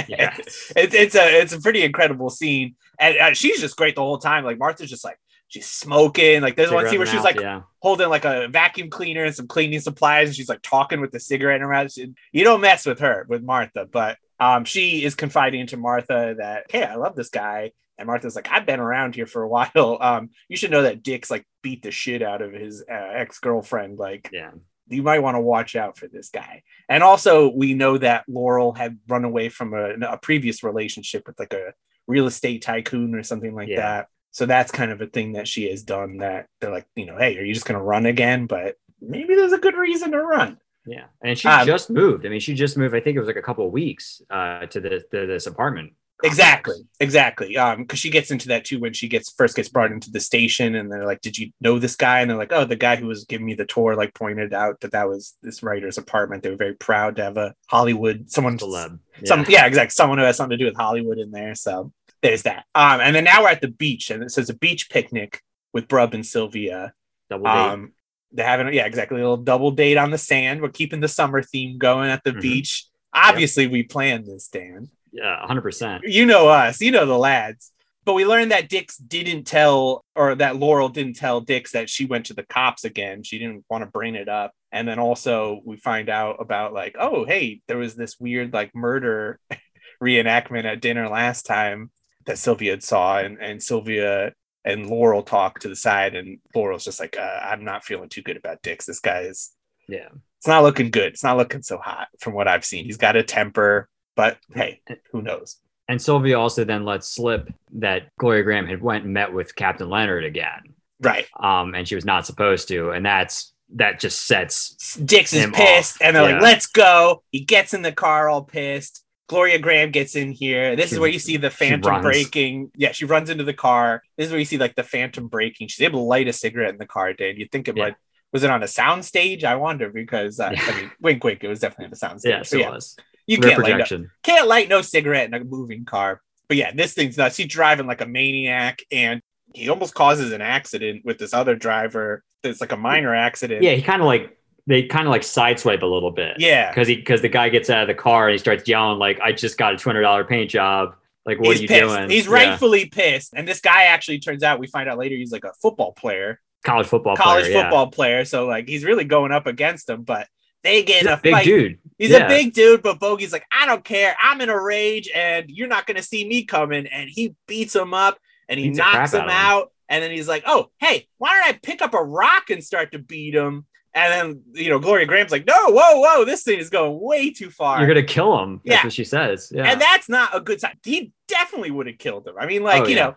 Yes. it's it's a it's a pretty incredible scene, and uh, she's just great the whole time. Like Martha's just like she's smoking. Like there's one scene where she's like yeah. holding like a vacuum cleaner and some cleaning supplies, and she's like talking with the cigarette in her mouth. She- You don't mess with her with Martha, but um, she is confiding to Martha that hey, I love this guy. And Martha's like, I've been around here for a <laughs> while. Um, you should know that Dick's like beat the shit out of his uh, ex girlfriend. Like, Yeah. You might want to watch out for this guy. And also, we know that Laurel had run away from a, a previous relationship with like a real estate tycoon or something like Yeah. that. So that's kind of a thing that she has done that they're like, you know, hey, are you just going to run again? But maybe there's a good reason to run. Yeah. And she Um, just moved. I mean, she just moved, I think it was like a couple of weeks uh, to, this, to this apartment. Exactly, exactly. Um, because she gets into that too when she gets first gets brought into the station, and they're like, "Did you know this guy?" And they're like, "Oh, the guy who was giving me the tour like pointed out that that was this writer's apartment." They were very proud to have a Hollywood someone Celeb. some yeah, exactly. Someone who has something to do with Hollywood in there. So there's that. Um, and then now we're at the beach, and it says a beach picnic with Brub and Sylvia. Double date. Um, they're having yeah, exactly a little double date on the sand. We're keeping the summer theme going at the Mhm. beach. Obviously, we planned this, Dan. Yeah, 100%. You know us, you know the lads. But we learned that Dix didn't tell, or that Laurel didn't tell Dix that she went to the cops again. She didn't want to bring it up. And then also we find out about like, oh, hey, there was this weird like murder <laughs> reenactment at dinner last time that Sylvia had saw, and and Sylvia and Laurel talk to the side, and Laurel's just like, uh, I'm not feeling too good about Dix. This guy is, Yeah. it's not looking good. It's not looking so hot from what I've seen. He's got a temper, but hey, who knows? And Sylvia also then let slip that Gloria Grahame had went and met with Captain Leonard again. Right. Um, and she was not supposed to. And that's that just sets Dix is pissed, off. and they're like, "Let's go." He gets in the car all pissed. Gloria Grahame gets in here. This She- is where you see the phantom breaking. Yeah, she runs into the car. This is where you see like the phantom breaking. She's able to light a cigarette in the car. Dan, you think it Yeah. might was it on a sound stage? I wonder because uh, Yeah. I mean, wink, wink. It was definitely on a sound stage. yes, But it was. You can't light, no, can't light no cigarette in a moving car. But yeah, this thing's nuts. He's driving like a maniac, and he almost causes an accident with this other driver. It's like a minor accident. Yeah, he kind of like they kind of like sideswipe a little bit. yeah. Because he because the guy gets out of the car and he starts yelling like, "I just got a two hundred dollar paint job. Like, what he's are you pissed. doing?" He's Yeah. rightfully pissed. And this guy actually turns out we find out later he's like a football player, college football college player, yeah. football player. So like he's really going up against him, but they get He's a a big fight. dude. He's Yeah. a big dude, but Bogey's like, I don't care. I'm in a rage and you're not gonna see me coming. And he beats him up and he Beats knocks him out. And then he's like, Oh, hey, why don't I pick up a rock and start to beat him? And then you know, Gloria Grahame's like, No, whoa, whoa, this thing is going way too far. You're gonna kill him. That's Yeah. what she says. Yeah. And that's not a good sign. He definitely would have killed him. I mean, like, Oh, you yeah. know,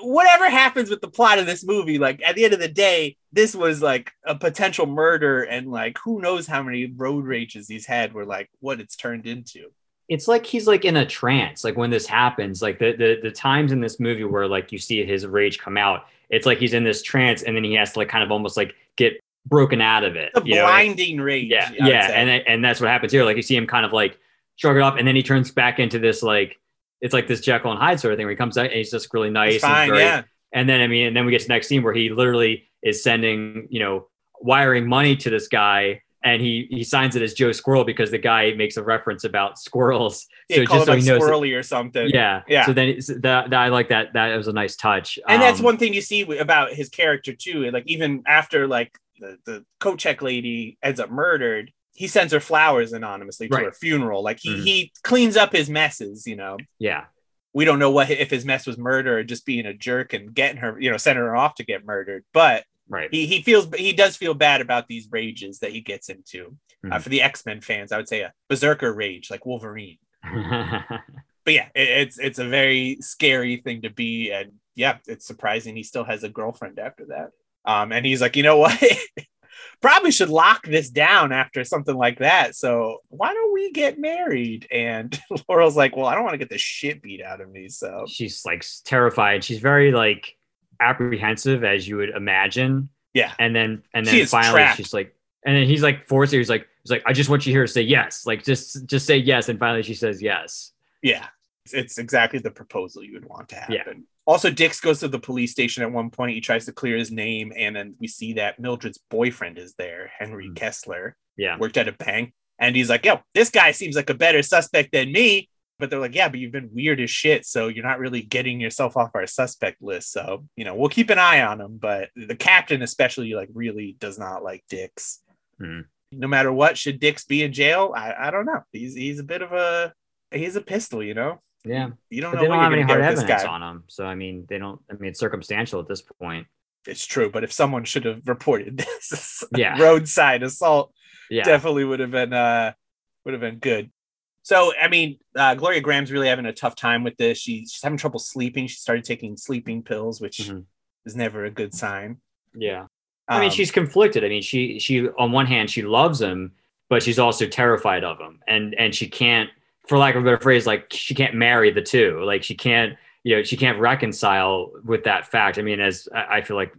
whatever happens with the plot of this movie, like at the end of the day, this was like a potential murder, and like who knows how many road rages he's had were like what it's turned into. it's like he's like in a trance like when this happens like the, the the times in this movie where like you see his rage come out it's like he's in this trance and then he has to like kind of almost like get broken out of it The you know? blinding rage. yeah I yeah and and that's what happens here like you see him kind of like shrug it off and then he turns back into this like it's like this Jekyll and Hyde sort of thing where he comes out and he's just really nice it's and fine. Yeah, and then I mean, and then we get to the next scene where he literally is sending, you know, wiring money to this guy, and he he signs it as Joe Squirrel because the guy makes a reference about squirrels. yeah so just so like he knows, that- squirrely or something. yeah, Yeah. So then it's, that, that I like that. That was a nice touch. and that's Um, one thing you see about his character too. Like even after like the, the coat check lady ends up murdered, he sends her flowers anonymously to Right. her funeral. Like he Mhm. he cleans up his messes, you know. Yeah, we don't know what if his mess was murder or just being a jerk and getting her, you know, sending her off to get murdered. But right. he he feels he does feel bad about these rages that he gets into. Uh, Mhm. for the X Men fans, I would say a berserker rage like Wolverine. <laughs> But yeah, it, it's it's a very scary thing to be, and yeah, it's surprising he still has a girlfriend after that. Um, and he's like, you know what? <laughs> Probably should lock this down after something like that. So why don't we get married? And <laughs> Laurel's like, well, I don't want to get the shit beat out of me. So she's like terrified. She's very like apprehensive, as you would imagine. yeah, And then and then is finally trapped. she's like, and then he's like forcing her. He's like, he's like, I just want you here to say yes. Like just just say yes. And finally she says yes. Yeah, it's, it's exactly the proposal you would want to happen. Yeah. Also, Dix goes to the police station at one point. He tries to clear his name, and then we see that Mildred's boyfriend is there, Henry Mhm. Kessler, Yeah. worked at a bank, and he's like, "Yo, this guy seems like a better suspect than me." But they're like, yeah, but you've been weird as shit, so you're not really getting yourself off our suspect list. So you know, we'll keep an eye on him. But the captain, especially, like really does not like Dix. Hmm. No matter what, should Dix be in jail? I, I don't know. He's he's a bit of a he's a pistol, you know. Yeah. You don't But know they don't have any hard get with this evidence on him. So I mean, they don't. I mean, it's circumstantial at this point. It's true, but if someone should have reported <laughs> this Yeah. roadside assault, Yeah. definitely would have been uh would have been good. So I mean, uh, Gloria Grahame's really having a tough time with this. She, she's having trouble sleeping. She started taking sleeping pills, which Mhm. is never a good sign. Yeah. I mean, Um, she's conflicted. I mean, she she on one hand she loves him, but she's also terrified of him, and and she can't, for lack of a better phrase, like she can't marry the two. Like she can't, you know, she can't reconcile with that fact. I mean, as I I feel like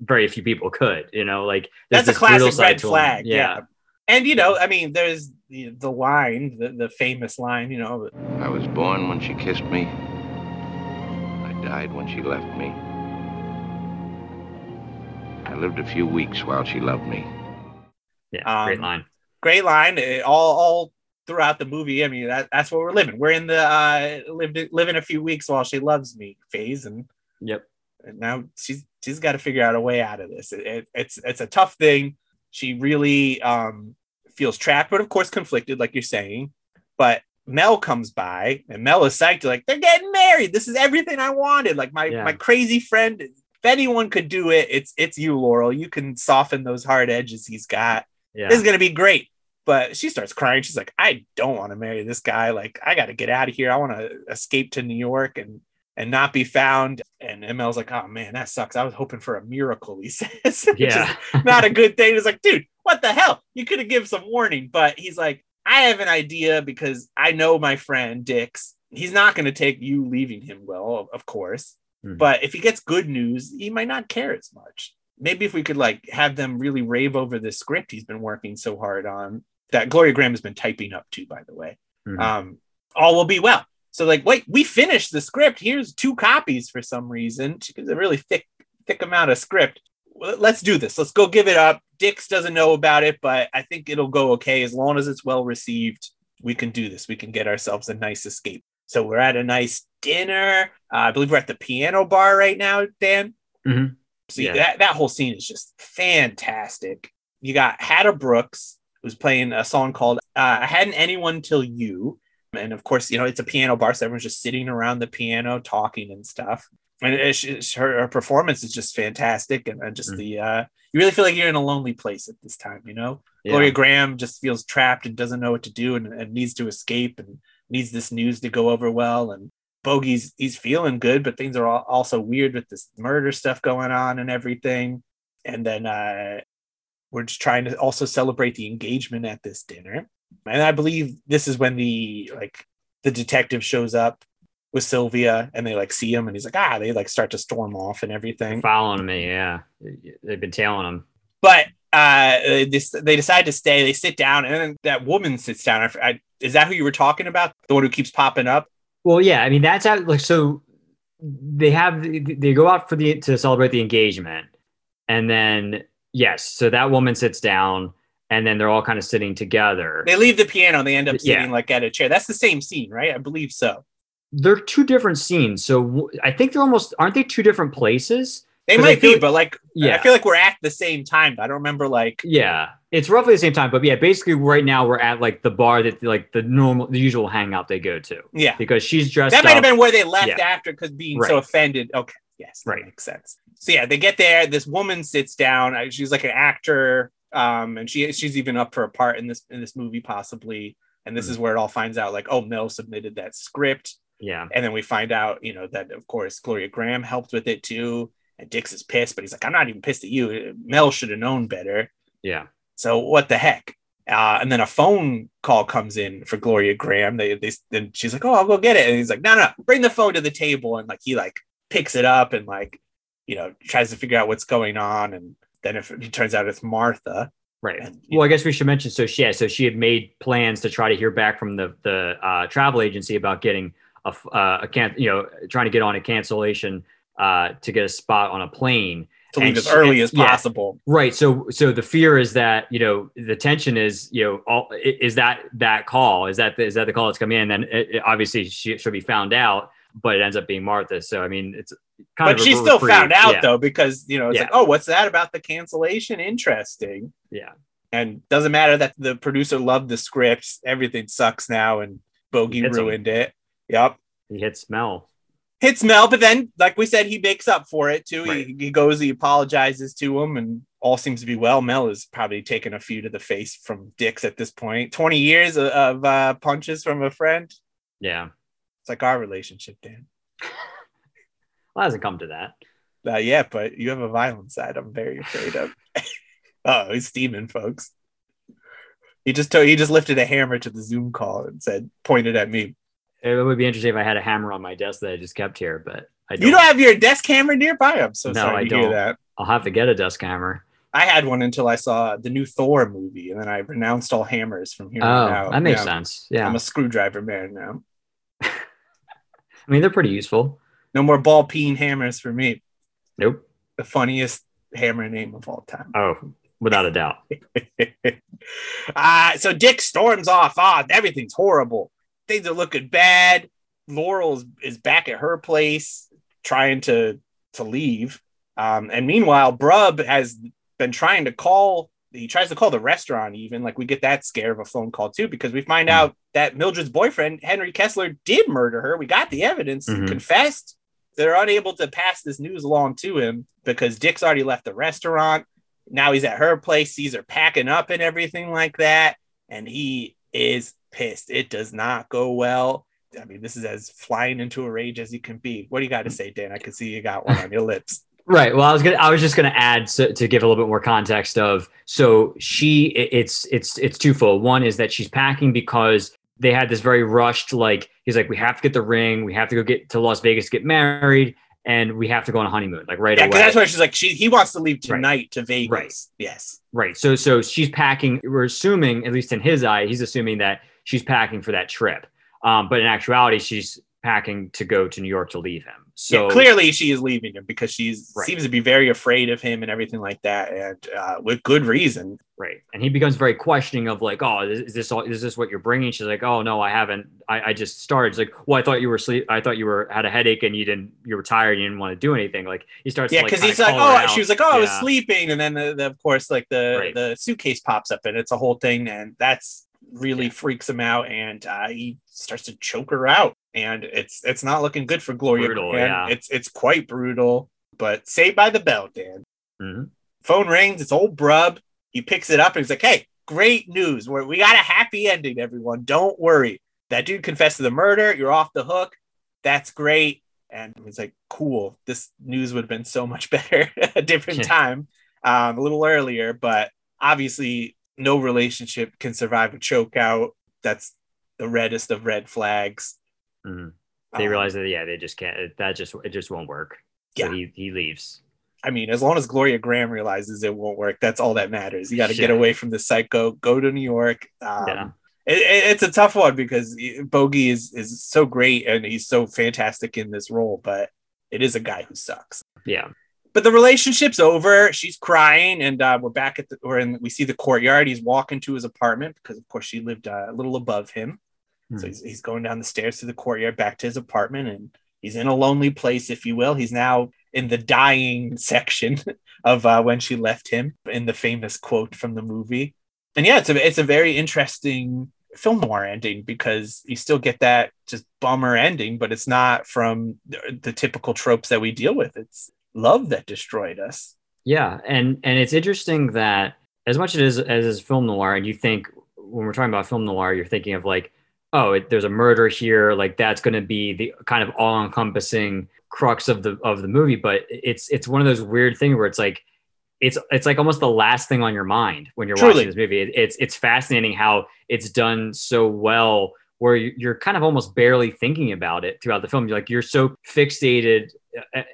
very few people could, you know, like that's a classic red flag. Yeah. Yeah. And you know, I mean, there's the, the line, the, the famous line, you know, I was born when she kissed me. I died when she left me. I lived a few weeks while she loved me. yeah, great Um, line. great line all all throughout the movie. I mean, that, that's what we're living. We're in the uh lived living a few weeks while she loves me phase, and, Yep. and now she's she's got to figure out a way out of this. It, it- it's it's a tough thing. She really um feels trapped, but of course conflicted, like you're saying. But Mel comes by, and Mel is psyched. Like they're getting married. This is everything I wanted. Like my Yeah. my crazy friend. If anyone could do it, it's it's you, Laurel. You can soften those hard edges he's got Yeah. this is gonna be great. But she starts crying. She's like, I don't want to marry this guy. Like, I got to get out of here. I want to escape to New York and and not be found. And Mel's like, oh man, that sucks. I was hoping for a miracle. He <laughs> says, yeah. <laughs> not a good thing. he's like, dude, what the hell? You could have given some warning. But he's like, I have an idea because I know my friend Dix. He's not going to take you leaving him well, of course. Mhm. But if he gets good news, he might not care as much. Maybe if we could like have them really rave over the script he's been working so hard on that Gloria Grahame has been typing up to, by the way. Mhm. Um, all will be well. So like, wait, we finished the script. Here's two copies for some reason. It's a really thick, thick amount of script. Let's do this. Let's go give it up. Dix doesn't know about it, but I think it'll go okay as long as it's well received. We can do this. We can get ourselves a nice escape. So we're at a nice dinner. Uh, I believe we're at the piano bar right now, Dan. Mhm. See Yeah. that that whole scene is just fantastic. You got Hadda Brooks who's playing a song called uh, "I Hadn't Anyone Till You," and of course, you know it's a piano bar, so everyone's just sitting around the piano talking and stuff. And it's, it's- her, her performance is just fantastic, and, and just Mm. the uh, you really feel like you're in a lonely place at this time, you know. Yeah. Gloria Grahame just feels trapped and doesn't know what to do and, and needs to escape and needs this news to go over well. And Bogey's he's feeling good, but things are all, also weird with this murder stuff going on and everything. And then uh, we're just trying to also celebrate the engagement at this dinner. And I believe this is when the like the detective shows up with Sylvia and they like see him and he's like, ah, they like start to storm off and everything. following me. Yeah. They've been tailing him. but uh they, they decide to stay they sit down and then that woman sits down I, I, is that who you were talking about the one who keeps popping up Well, yeah, I mean that's how like so they have they go out for the to celebrate the engagement, and then yes, so that woman sits down, and then they're all kind of sitting together. they leave the piano and they end up Yeah. sitting like at a chair that's the same scene right i believe so They're two different scenes, so w- I think they're almost aren't they two different places? They might be like- but like Yeah. i feel like we're at the same time i don't remember like Yeah, it's roughly the same time, but yeah, basically right now we're at like the bar that like the normal the usual hangout they go to yeah because she's dressed. that might have been where they left Yeah. after because being so offended okay yes that Right. makes sense so yeah they get there this woman sits down she's like an actor um and she she's even up for a part in this in this movie possibly and this Mhm. is where it all finds out like oh mel submitted that script Yeah, and then we find out you know that of course gloria grahame helped with it too and dix is pissed but he's like i'm not even pissed at you mel should have known better yeah, so what the heck? Uh, and then a phone call comes in for Gloria Grahame. They, they then she's like, "Oh, I'll go get it." And he's like, "No, no, bring the phone to the table." And like he like picks it up and like you know tries to figure out what's going on. And then if it turns out it's Martha, right. And, Well, I guess we should mention. So she, yeah, so she had made plans to try to hear back from the the uh, travel agency about getting a, uh, a can, you know, trying to get on a cancellation uh, to get a spot on a plane. to leave And as early as yeah. possible. Right. So so the fear is that you know the tension is you know all is that that call is that is that the call that's coming in? Then it, it- obviously she she'll be found out, but it ends up being Martha. So I mean it's But of a she still reprieve. found out Yeah. though, because you know it's Yeah. like, oh, what's that about the cancellation? Interesting. Yeah. And doesn't matter that the producer loved the scripts Everything sucks now, and Bogey Hits him. ruined it. Yep. He hits Mel. hits Mel, but then, like we said, he makes up for it too. Right. He, he goes, he apologizes to him, and all seems to be well. Mel is probably taking a few to the face from Dix at this point. 20 years of, of uh, punches from a friend. Yeah. It's like our relationship, Dan. <laughs> Well, it hasn't come to that. Not yet, but you have a violent side I'm very afraid of. <laughs> oh, he's steaming, folks. He just told, he just lifted a hammer to the Zoom call and said, pointed at me. It would be interesting if I had a hammer on my desk that I just kept here, but I don't. You don't have your desk hammer nearby. I'm so No, sorry I to don't. hear that. I'll have to get a desk hammer. I had one until I saw the new Thor movie, and then I renounced all hammers from here Oh, on out. that makes sense. Yeah. I'm a screwdriver man now. <laughs> I mean, they're pretty useful. No more ball peen hammers for me. Nope. The funniest hammer name of all time. Oh, without a doubt. uh, <laughs> so Dix storms off. Ah, everything's horrible. Things are looking bad. Laurel is, is back at her place trying to to leave. Um, and meanwhile, Brub has been trying to call. He tries to call the restaurant even. Like we get that scare of a phone call too, because we find Hmm. out that Mildred's boyfriend, Henry Kessler, did murder her. We got the evidence, Mhm. confessed. They're unable to pass this news along to him because Dick's already left the restaurant. Now he's at her place, sees packing up and everything like that. And he is pissed. It does not go well. I mean, this is as flying into a rage as you can be. What do you got to say, Dan? I can see you got one on your lips. Right. Well, I was gonna. I was just gonna add so, to give a little bit more context of. So she, it's it's it's twofold. One is that she's packing because they had this very rushed. Like he's like, we have to get the ring. We have to go get to Las Vegas, get married, and we have to go on a honeymoon. Like right Yeah, away. that's why she's like, she he wants to leave Right. tonight to Vegas. Right. Yes. Right. So so she's packing. We're assuming, at least in his eye, he's assuming that she's packing for that trip. Um, but in actuality, she's packing to go to New York to leave him. So yeah, clearly she is leaving him because she Right. seems to be very afraid of him and everything like that, and uh, with good reason. Right. And he becomes very questioning of like, oh, is, is this all, is this what you're bringing? She's like, oh no, I haven't. I, I just started. She's like, well, I thought you were sleep. I thought you were had a headache and you didn't. You were tired. You didn't want to do anything. Like he starts. Yeah, to, like, because he's like, oh, she was like, oh, I was sleeping, and then the, the, of course, like the Right. the suitcase pops up, and it's a whole thing, and that's really freaks him out, and uh, he starts to choke her out, and it's it's not looking good for Gloria. Brutal, yeah. It's it's quite brutal, but saved by the bell, Dan. Mhm. Phone rings. It's old Brub. He picks it up and he's like, "Hey, great news! we we got a happy ending, everyone. Don't worry. That dude confessed to the murder. You're off the hook. That's great." And he's like, "Cool. This news would have been so much <laughs> better a different Yeah. time, um, a little earlier." But obviously, no relationship can survive a choke out. That's the reddest of red flags. Mhm. They Um, realize that yeah, they just can't. That just it just won't work. So Yeah. he he leaves. I mean, as long as Gloria Grahame realizes it won't work, that's all that matters. You got to get away from the psycho, go to New York. Um, Yeah. it, it- it's a tough one because Bogey is is so great and he's so fantastic in this role, but it is a guy who sucks. Yeah. But the relationship's over. She's crying, and uh, we're back at the. We're in. We see the courtyard. He's walking to his apartment because, of course, she lived uh, a little above him. So Hmm. he's, he's going down the stairs to the courtyard back to his apartment, and he's in a lonely place, if you will. He's now in the dying <laughs> section of uh, when she left him, in the famous quote from the movie. And yeah, it's a it's a very interesting film noir ending because you still get that just bummer ending, but it's not from the, the typical tropes that we deal with. It's love that destroyed us. Yeah, and and it's interesting that as much as as is film noir, and you think when we're talking about film noir, you're thinking of like, oh, it, there's a murder here, like that's going to be the kind of all-encompassing crux of the of the movie. But it's it's one of those weird things where it's like it's it's like almost the last thing on your mind when you're Truly. watching this movie. It, it's it's fascinating how it's done so well, where you- you're kind of almost barely thinking about it throughout the film. You're like you're so fixated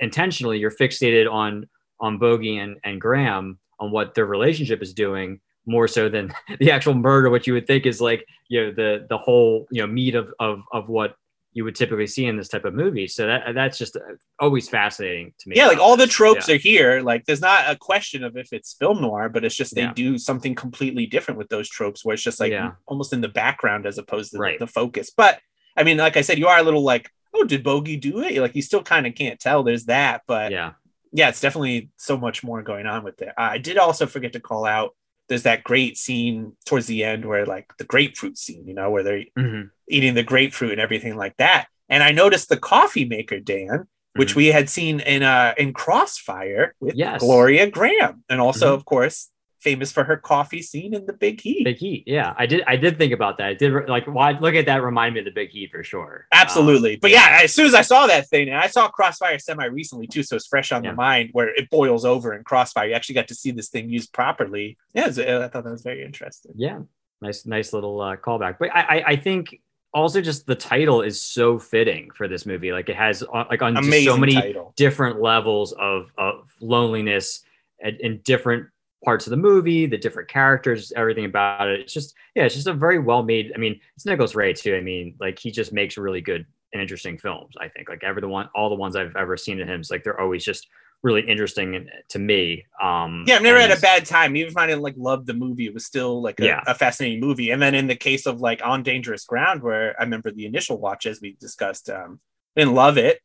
intentionally, you're fixated on on Bogey and, and Grahame on what their relationship is doing more so than <laughs> the actual murder, which you would think is like, you know, the, the whole, you know, meat of, of, of what you would typically see in this type of movie. So that that's just uh, always fascinating to me. yeah, like all the tropes Yeah. are here. Like there's not a question of if it's film noir, but it's just they Yeah. do something completely different with those tropes where it's just like Yeah. almost in the background as opposed to the- the, focus. But I mean, like I said, you are a little like, oh, did Bogey do it? Like you still kind of can't tell. There's that, but yeah, yeah, it's definitely so much more going on with it. I did also forget to call out. There's that great scene towards the end where like the grapefruit scene, you know, where they're Mhm. eating the grapefruit and everything like that. And I noticed the coffee maker, Dan, which Mhm. we had seen in uh in Crossfire with Yes. Gloria Grahame, and also, Mhm. of course, famous for her coffee scene in The Big Heat. Big Heat. Yeah, I did. I did think about that. I did like why look at that. Remind me of the Big Heat for sure. Um, Absolutely, but yeah, as soon as I saw that thing, and I saw Crossfire semi recently too, so it's fresh on Yeah. the mind where it boils over in Crossfire. You actually got to see this thing used properly. Yeah, was- I thought that was very interesting. yeah nice nice little uh, callback but I, I i think also just the title is so fitting for this movie like it has uh, like on so many title. different levels of of loneliness and in different parts of the movie the different characters everything about it it's just yeah it's just a very well made i mean it's nicholas ray too i mean like he just makes really good and interesting films i think like every the one all the ones i've ever seen of him like they're always just really interesting to me um Yeah, I've never had a bad time. Even if I didn't like love the movie, it was still like a, Yeah. a fascinating movie. And then in the case of like On Dangerous Ground, where I remember the initial watch, as we discussed, um, didn't love it,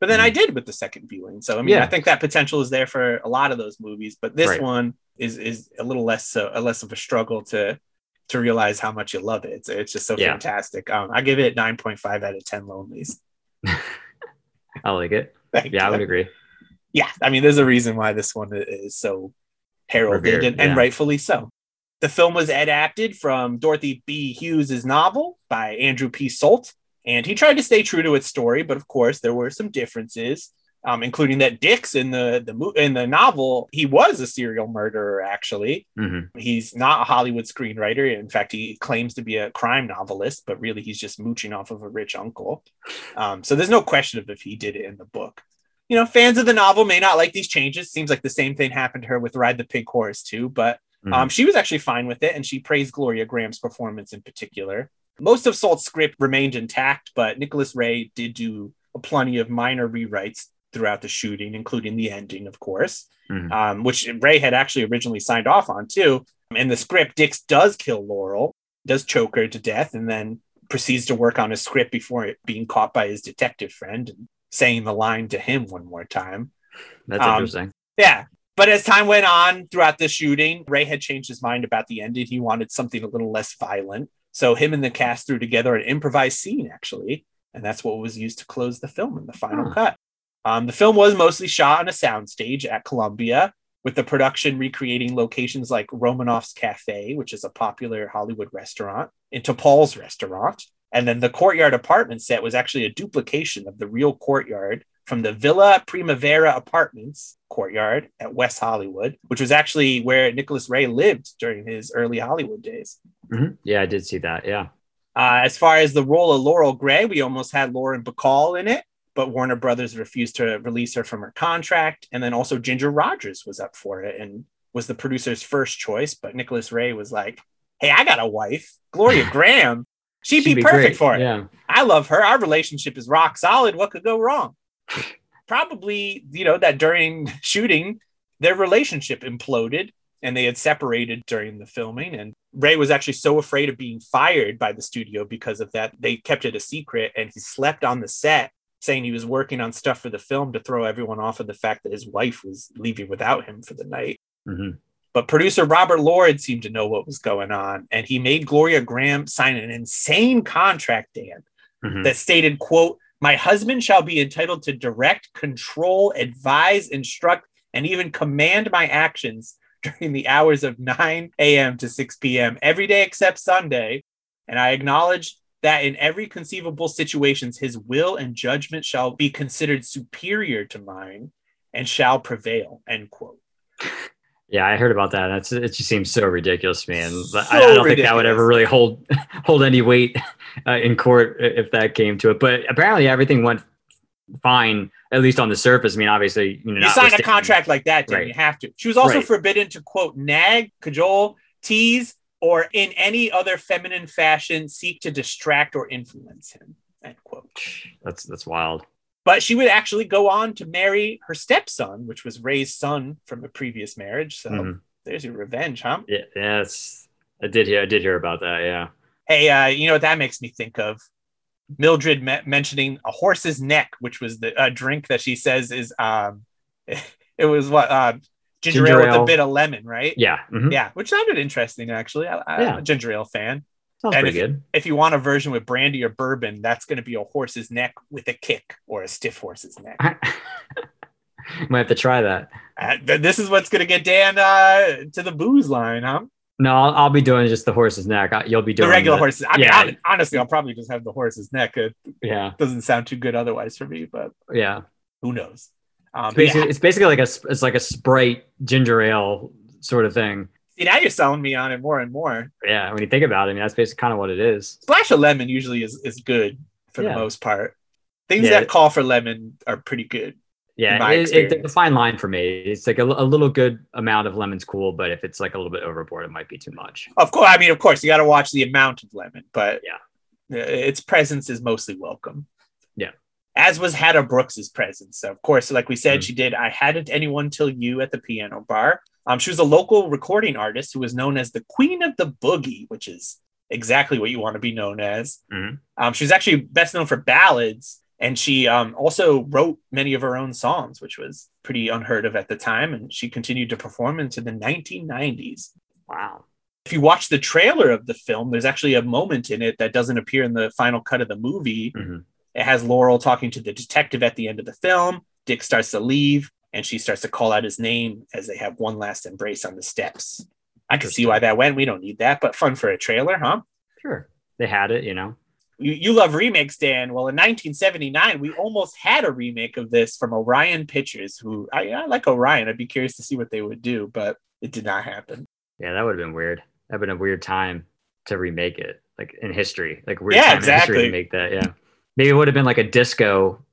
but then I did with the second viewing. So I mean, Mm-hmm. Yeah. I think that potential is there for a lot of those movies, but this Right. one is is a little less so a less of a struggle to to realize how much you love it. It's, it's just so Yeah. fantastic. Um, I give it nine point five out of ten lonelies. <laughs> <laughs> i like it Thank yeah i would agree yeah, I mean, there's a reason why this one is so heralded Revered, and, and rightfully so. The film was adapted from Dorothy B. Hughes' novel by Andrew P. Solt, and he tried to stay true to its story, but of course there were some differences, um, including that Dix in the the in the novel he was a serial murderer. Actually, Mhm. he's not a Hollywood screenwriter. In fact, he claims to be a crime novelist, but really he's just mooching off of a rich uncle. Um, so there's no question of if he did it in the book you know, fans of the novel may not like these changes. Seems like the same thing happened to her with Ride the Pink Horse too, but um, she was actually fine with it, and she praised Gloria Grahame's performance in particular. Most of Solt's script remained intact, but Nicholas Ray did do a plenty of minor rewrites throughout the shooting, including the ending, of course, Mhm. um, which Ray had actually originally signed off on too. In the script, Dix does kill Laurel, does choke her to death, and then proceeds to work on a script before it being caught by his detective friend and saying the line to him one more time. That's Um, interesting. Yeah. But as time went on throughout the shooting, Ray had changed his mind about the ending. He wanted something a little less violent. So him and the cast threw together an improvised scene, actually. And that's what was used to close the film in the final Huh. cut. Um, the film was mostly shot on a soundstage at Columbia, with the production recreating locations like Romanoff's Cafe, which is a popular Hollywood restaurant, into Paul's restaurant. And then the courtyard apartment set was actually a duplication of the real courtyard from the Villa Primavera Apartments courtyard at West Hollywood, which was actually where Nicholas Ray lived during his early Hollywood days. Mhm. Yeah, I did see that. Yeah. Uh, as far as the role of Laurel Gray, we almost had Lauren Bacall in it, but Warner Brothers refused to release her from her contract. And then also Ginger Rogers was up for it and was the producer's first choice. But Nicholas Ray was like, hey, I got a wife, Gloria <laughs> Grahame. She'd, be, perfect great. for it. Yeah. I love her. Our relationship is rock solid. What could go wrong? <laughs> Probably, you know, that during <laughs> shooting, their relationship imploded and they had separated during the filming. And Ray was actually so afraid of being fired by the studio because of that. They kept it a secret and he slept on the set saying he was working on stuff for the film to throw everyone off of the fact that his wife was leaving without him for the night. Mhm. But producer Robert Lord seemed to know what was going on, and he made Gloria Grahame sign an insane contract, Dan, Mhm. that stated, quote, my husband shall be entitled to direct, control, advise, instruct, and even command my actions during the hours of 9 a.m. to 6 p.m. every day except Sunday. And I acknowledge that in every conceivable situations, his will and judgment shall be considered superior to mine and shall prevail, end quote. Yeah, I heard about that. That's it. Just seems so ridiculous, man. But I, don't think that would ever really hold <laughs> hold any weight uh, in court if that came to it. But apparently, everything went fine, at least on the surface. I mean, obviously, you know, You sign a contract like that, Right. you have to. She was also Right. forbidden to quote nag, cajole, tease, or in any other feminine fashion seek to distract or influence him. End quote. That's that's wild. But she would actually go on to marry her stepson, which was Ray's son from a previous marriage. So Mhm. there's your revenge, huh? Yeah, yeah, I did hear I did hear about that. Yeah. Hey, uh, you know what that makes me think of? Mildred me- mentioning a horse's neck, which was the a drink that she says is um, <laughs> it was what uh, ginger, Ginger ale with a bit of lemon, right? Yeah. mhm. Yeah, which sounded interesting actually. I, I'm Yeah. a ginger ale fan. Sounds And pretty if- good. If you want a version with brandy or bourbon, that's going to be a horse's neck with a kick or a stiff horse's neck. <laughs> Might have to try that. Uh, th- this is what's going to get Dan uh, to the booze line, huh? No, I'll, I'll be doing just the horse's neck. I- You'll be doing The regular horses. I mean, yeah. hon- honestly, I'll probably just have the horse's neck. It Yeah, doesn't sound too good otherwise for me, but yeah. who knows? Um, It's but yeah, basically, it's basically like a it's like a Sprite ginger ale sort of thing. see, now you're selling me on it more and more. Yeah, when you think about it, I mean that's basically kind of what it is. Splash of lemon usually is, is good for Yeah. the most part. Things Yeah. that call for lemon are pretty good. Yeah, my it, it's a fine line for me. It's like a, a little good amount of lemon's cool, but if it's like a little bit overboard, it might be too much. Of course, I mean, of course, you got to watch the amount of lemon, but Yeah. uh, its presence is mostly welcome. As was Hadda Brooks's presence. Of course, like we said, Mhm. she did I Hadn't Anyone Till You at the piano bar. Um, she was a local recording artist who was known as the Queen of the Boogie, which is exactly what you want to be known as. Mhm. Um, she was actually best known for ballads, and she um, also wrote many of her own songs, which was pretty unheard of at the time. And she continued to perform into the 1990s Wow. if you watch the trailer of the film, there's actually a moment in it that doesn't appear in the final cut of the movie. Mhm. It has Laurel talking to the detective at the end of the film. Dix starts to leave, and she starts to call out his name as they have one last embrace on the steps. I can see why that went. We don't need that, but fun for a trailer, huh? Sure. They had it, you know. You, you love remakes, Dan. Well, in 1979, we almost had a remake of this from Orion Pictures, who I, I like Orion. I'd be curious to see what they would do, but it did not happen. Yeah, that would have been weird. That'd been a weird time to remake it, like in history, like weird Yeah, time in history exactly. to make that. Yeah, maybe it would have been like a disco,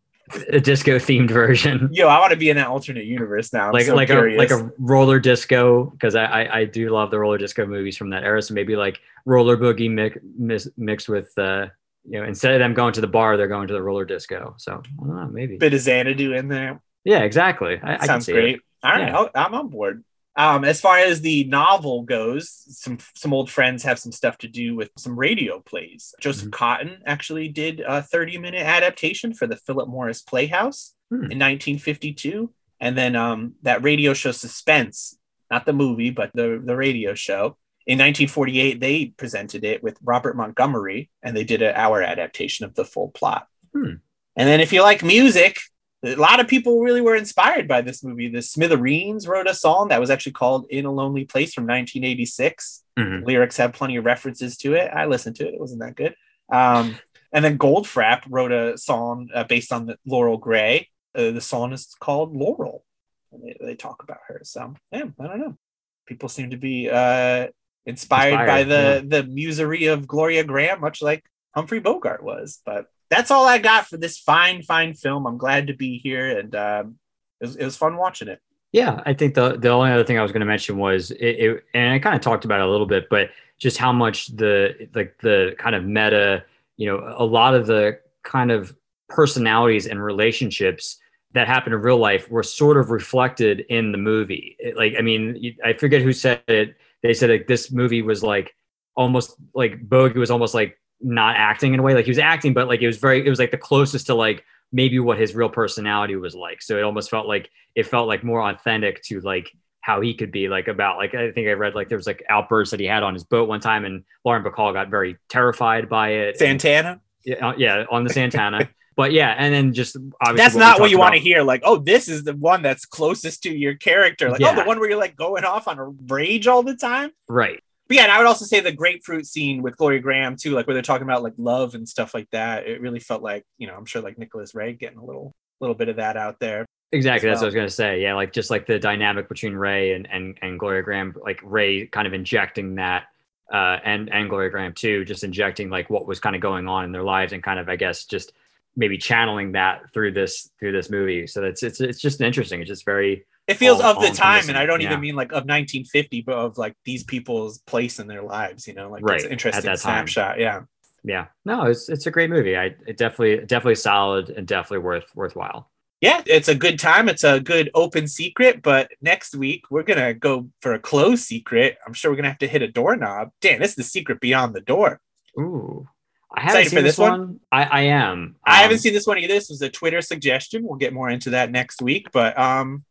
a disco themed version, <laughs> Yo, I want to be in that alternate universe now. I'm like so like curious. a like a roller disco because I, I I do love the roller disco movies from that era. So maybe like roller boogie mix mix, mixed with uh you know instead of them going to the bar, they're going to the roller disco. So I don't know, maybe. bit of Xanadu in there. yeah, exactly. I, I can Sounds see great. It. All right, Yeah. I'm on board. Um, as far as the novel goes, some some old friends have some stuff to do with some radio plays. Joseph Mm-hmm. Cotten actually did a 30 minute adaptation for the Philip Morris Playhouse Hmm. in 1952, and then um, that radio show Suspense, not the movie, but the the radio show. In 1948, they presented it with Robert Montgomery, and they did an hour adaptation of the full plot. Hmm. And then, if you like music, a lot of people really were inspired by this movie. The Smithereens wrote a song that was actually called In a Lonely Place from 1986. Mhm. Lyrics have plenty of references to it. I listened to it, it wasn't that good. Um, and then Goldfrapp wrote a song uh, based on the Laurel Gray. Uh, the song is called Laurel. And they, they talk about her. So, yeah, I don't know. People seem to be uh, inspired, by Inspired, the, the musery of Gloria Grahame, much like Humphrey Bogart was. But that's all I got for this fine, fine film. I'm glad to be here, and um, it, was, it was fun watching it. Yeah, I think the the only other thing I was going to mention was it, it and I kind of talked about it a little bit, but just how much the like the kind of meta, you know, a lot of the kind of personalities and relationships that happen in real life were sort of reflected in the movie. It- like, I mean, I forget who said it. They said like this movie was like almost like Bogey was almost like not acting in a way, like he was acting, but like it was very, it was like the closest to like maybe what his real personality was like. So it almost felt like it felt like more authentic to like how he could be like about like I think I read like there was like outbursts that he had on his boat one time and Lauren Bacall got very terrified by it. Santana. yeah, uh, yeah, on the Santana. <laughs> but yeah, and then just obviously That's we not what you want to hear. Like, oh, this is the one that's closest to your character. Like, oh, the one where you're like going off on a rage all the time. Right. But yeah, and I would also say the grapefruit scene with Gloria Grahame too, like where they're talking about like love and stuff like that. It really felt like, you know, I'm sure like Nicholas Ray getting a little little bit of that out there. Exactly. That's what I was gonna say. Yeah, like just like the dynamic between Ray and and, and Gloria Grahame, like Ray kind of injecting that, uh, and and Gloria Grahame too, just injecting like what was kind of going on in their lives and kind of I guess just maybe channeling that through this through this movie. So it's it's it's just interesting. It's just very It feels All- of the time, and I don't encompassing, even mean like of 1950, but of like these people's place in their lives. You know, like Right, it's an interesting snapshot. Yeah. yeah, no, it's it's a great movie. I it definitely definitely solid and definitely worth worthwhile. Yeah, it's a good time. It's a good open secret. But next week we're gonna go for a closed secret. I'm sure we're gonna have to hit a doorknob. Dan, this is the secret beyond the door. Ooh, I haven't Excited seen for this this one? one. I I am. I Um, haven't seen this one either. This was a Twitter suggestion. We'll get more into that next week. But um,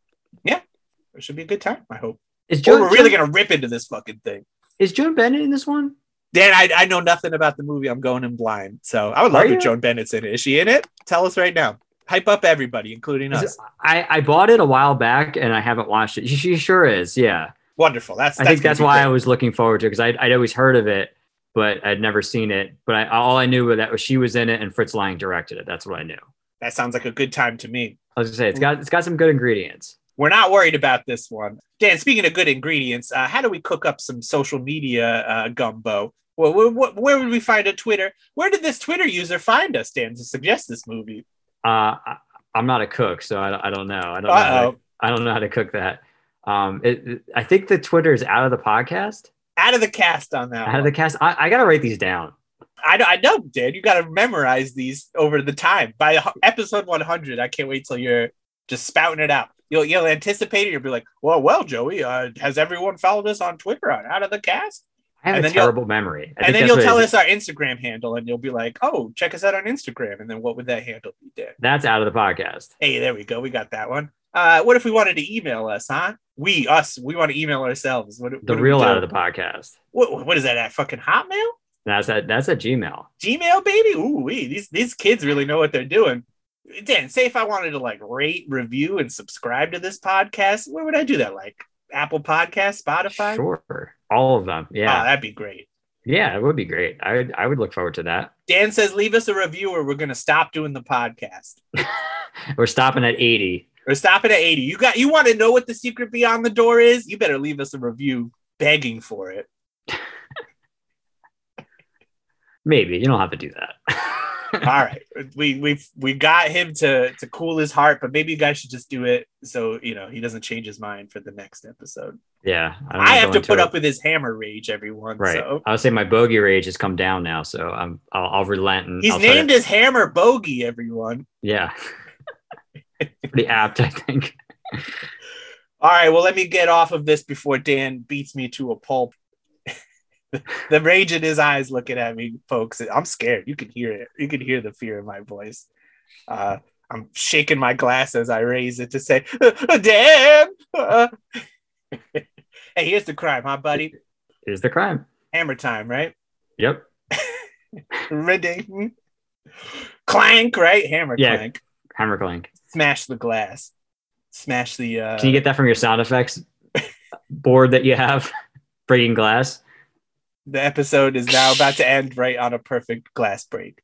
yeah, it should be a good time. I hope. Is Or we're really Joan- gonna rip into this fucking thing. is Joan Bennett in this one? Dan, I, I know nothing about the movie. I'm going in blind. So I would love Are if you? Joan Bennett's in it. Is she in it? Tell us right now. Hype up everybody, including Is us. it- I I bought it a while back and I haven't watched it. She, she sure is. Yeah, Wonderful. That's, I think that's why great. I was looking forward to it because I'd, I'd always heard of it, but I'd never seen it. But I, all I knew was that she was in it and Fritz Lang directed it. That's what I knew. that sounds like a good time to me. I was gonna say it's got it's got some good ingredients. We're not worried about this one. Dan, speaking of good ingredients, uh, how do we cook up some social media uh, gumbo? Well, where, where, would we find a Twitter? Where did this Twitter user find us, Dan, to suggest this movie? Uh, I'm not a cook, so I, I don't know. I don't know. How to. I don't know how to cook that. Um, it, it- I think the Twitter is out of the podcast, Out of the cast on that. out of the cast. I, I gotta write these down. I, know- I know, Dan. You got to memorize these over the time. By episode 100, I can't wait till you're just spouting it out. You'll you'll anticipate it. You'll be like, well, well, Joey, uh, has everyone followed us on Twitter on Out of the Cast? I have And a terrible memory. I and then you'll tell us our Instagram handle, and you'll be like, oh, check us out on Instagram. And then what would that handle be, Dan? That's out of the podcast. Hey, there we go. We got that one. Uh, what if we wanted to email us, huh? We, us, we want to email ourselves. What, what The we real out of the podcast. What, what is that at fucking Hotmail? That's at that's at Gmail. Gmail, baby. Ooh, wee. These these kids really know what they're doing. Dan, say if I wanted to like rate, review, and subscribe to this podcast, where would I do that? Like Apple Podcast, Spotify? Sure, all of them. Oh, Yeah, that'd be great. yeah, it would be great. I would I would look forward to that. Dan says, leave us a review or we're gonna stop doing the podcast. <laughs> We're stopping at 80. We're stopping at 80. You got you want to know what the secret beyond the door is? You better leave us a review begging for it. <laughs> Maybe you don't have to do that. <laughs> All right. We we we got him to to cool his heart, but maybe you guys should just do it so you know he doesn't change his mind for the next episode. yeah, don't I have to put it. up with his hammer rage, everyone. Right. So I would say my bogey rage has come down now, so I'm I'll, I'll relent and he's I'll try to- named his hammer Bogey, everyone. yeah. <laughs> Pretty apt, I think. All right, well, let me get off of this before Dan beats me to a pulp. The rage in his eyes looking at me, folks. I'm scared. You can hear it. You can hear the fear in my voice. Uh, I'm shaking my glass as I raise it to say, "Damn!" Uh, <laughs> hey, here's the crime, huh, buddy? Here's the crime? Hammer time, right? Yep. <laughs> Ring. Clank, right? Hammer Yeah. clank. Hammer clank. Smash the glass. Smash the. Uh, Can you get that from your sound effects board that you have? <laughs> Breaking glass. The episode is now about to end right on a perfect glass break.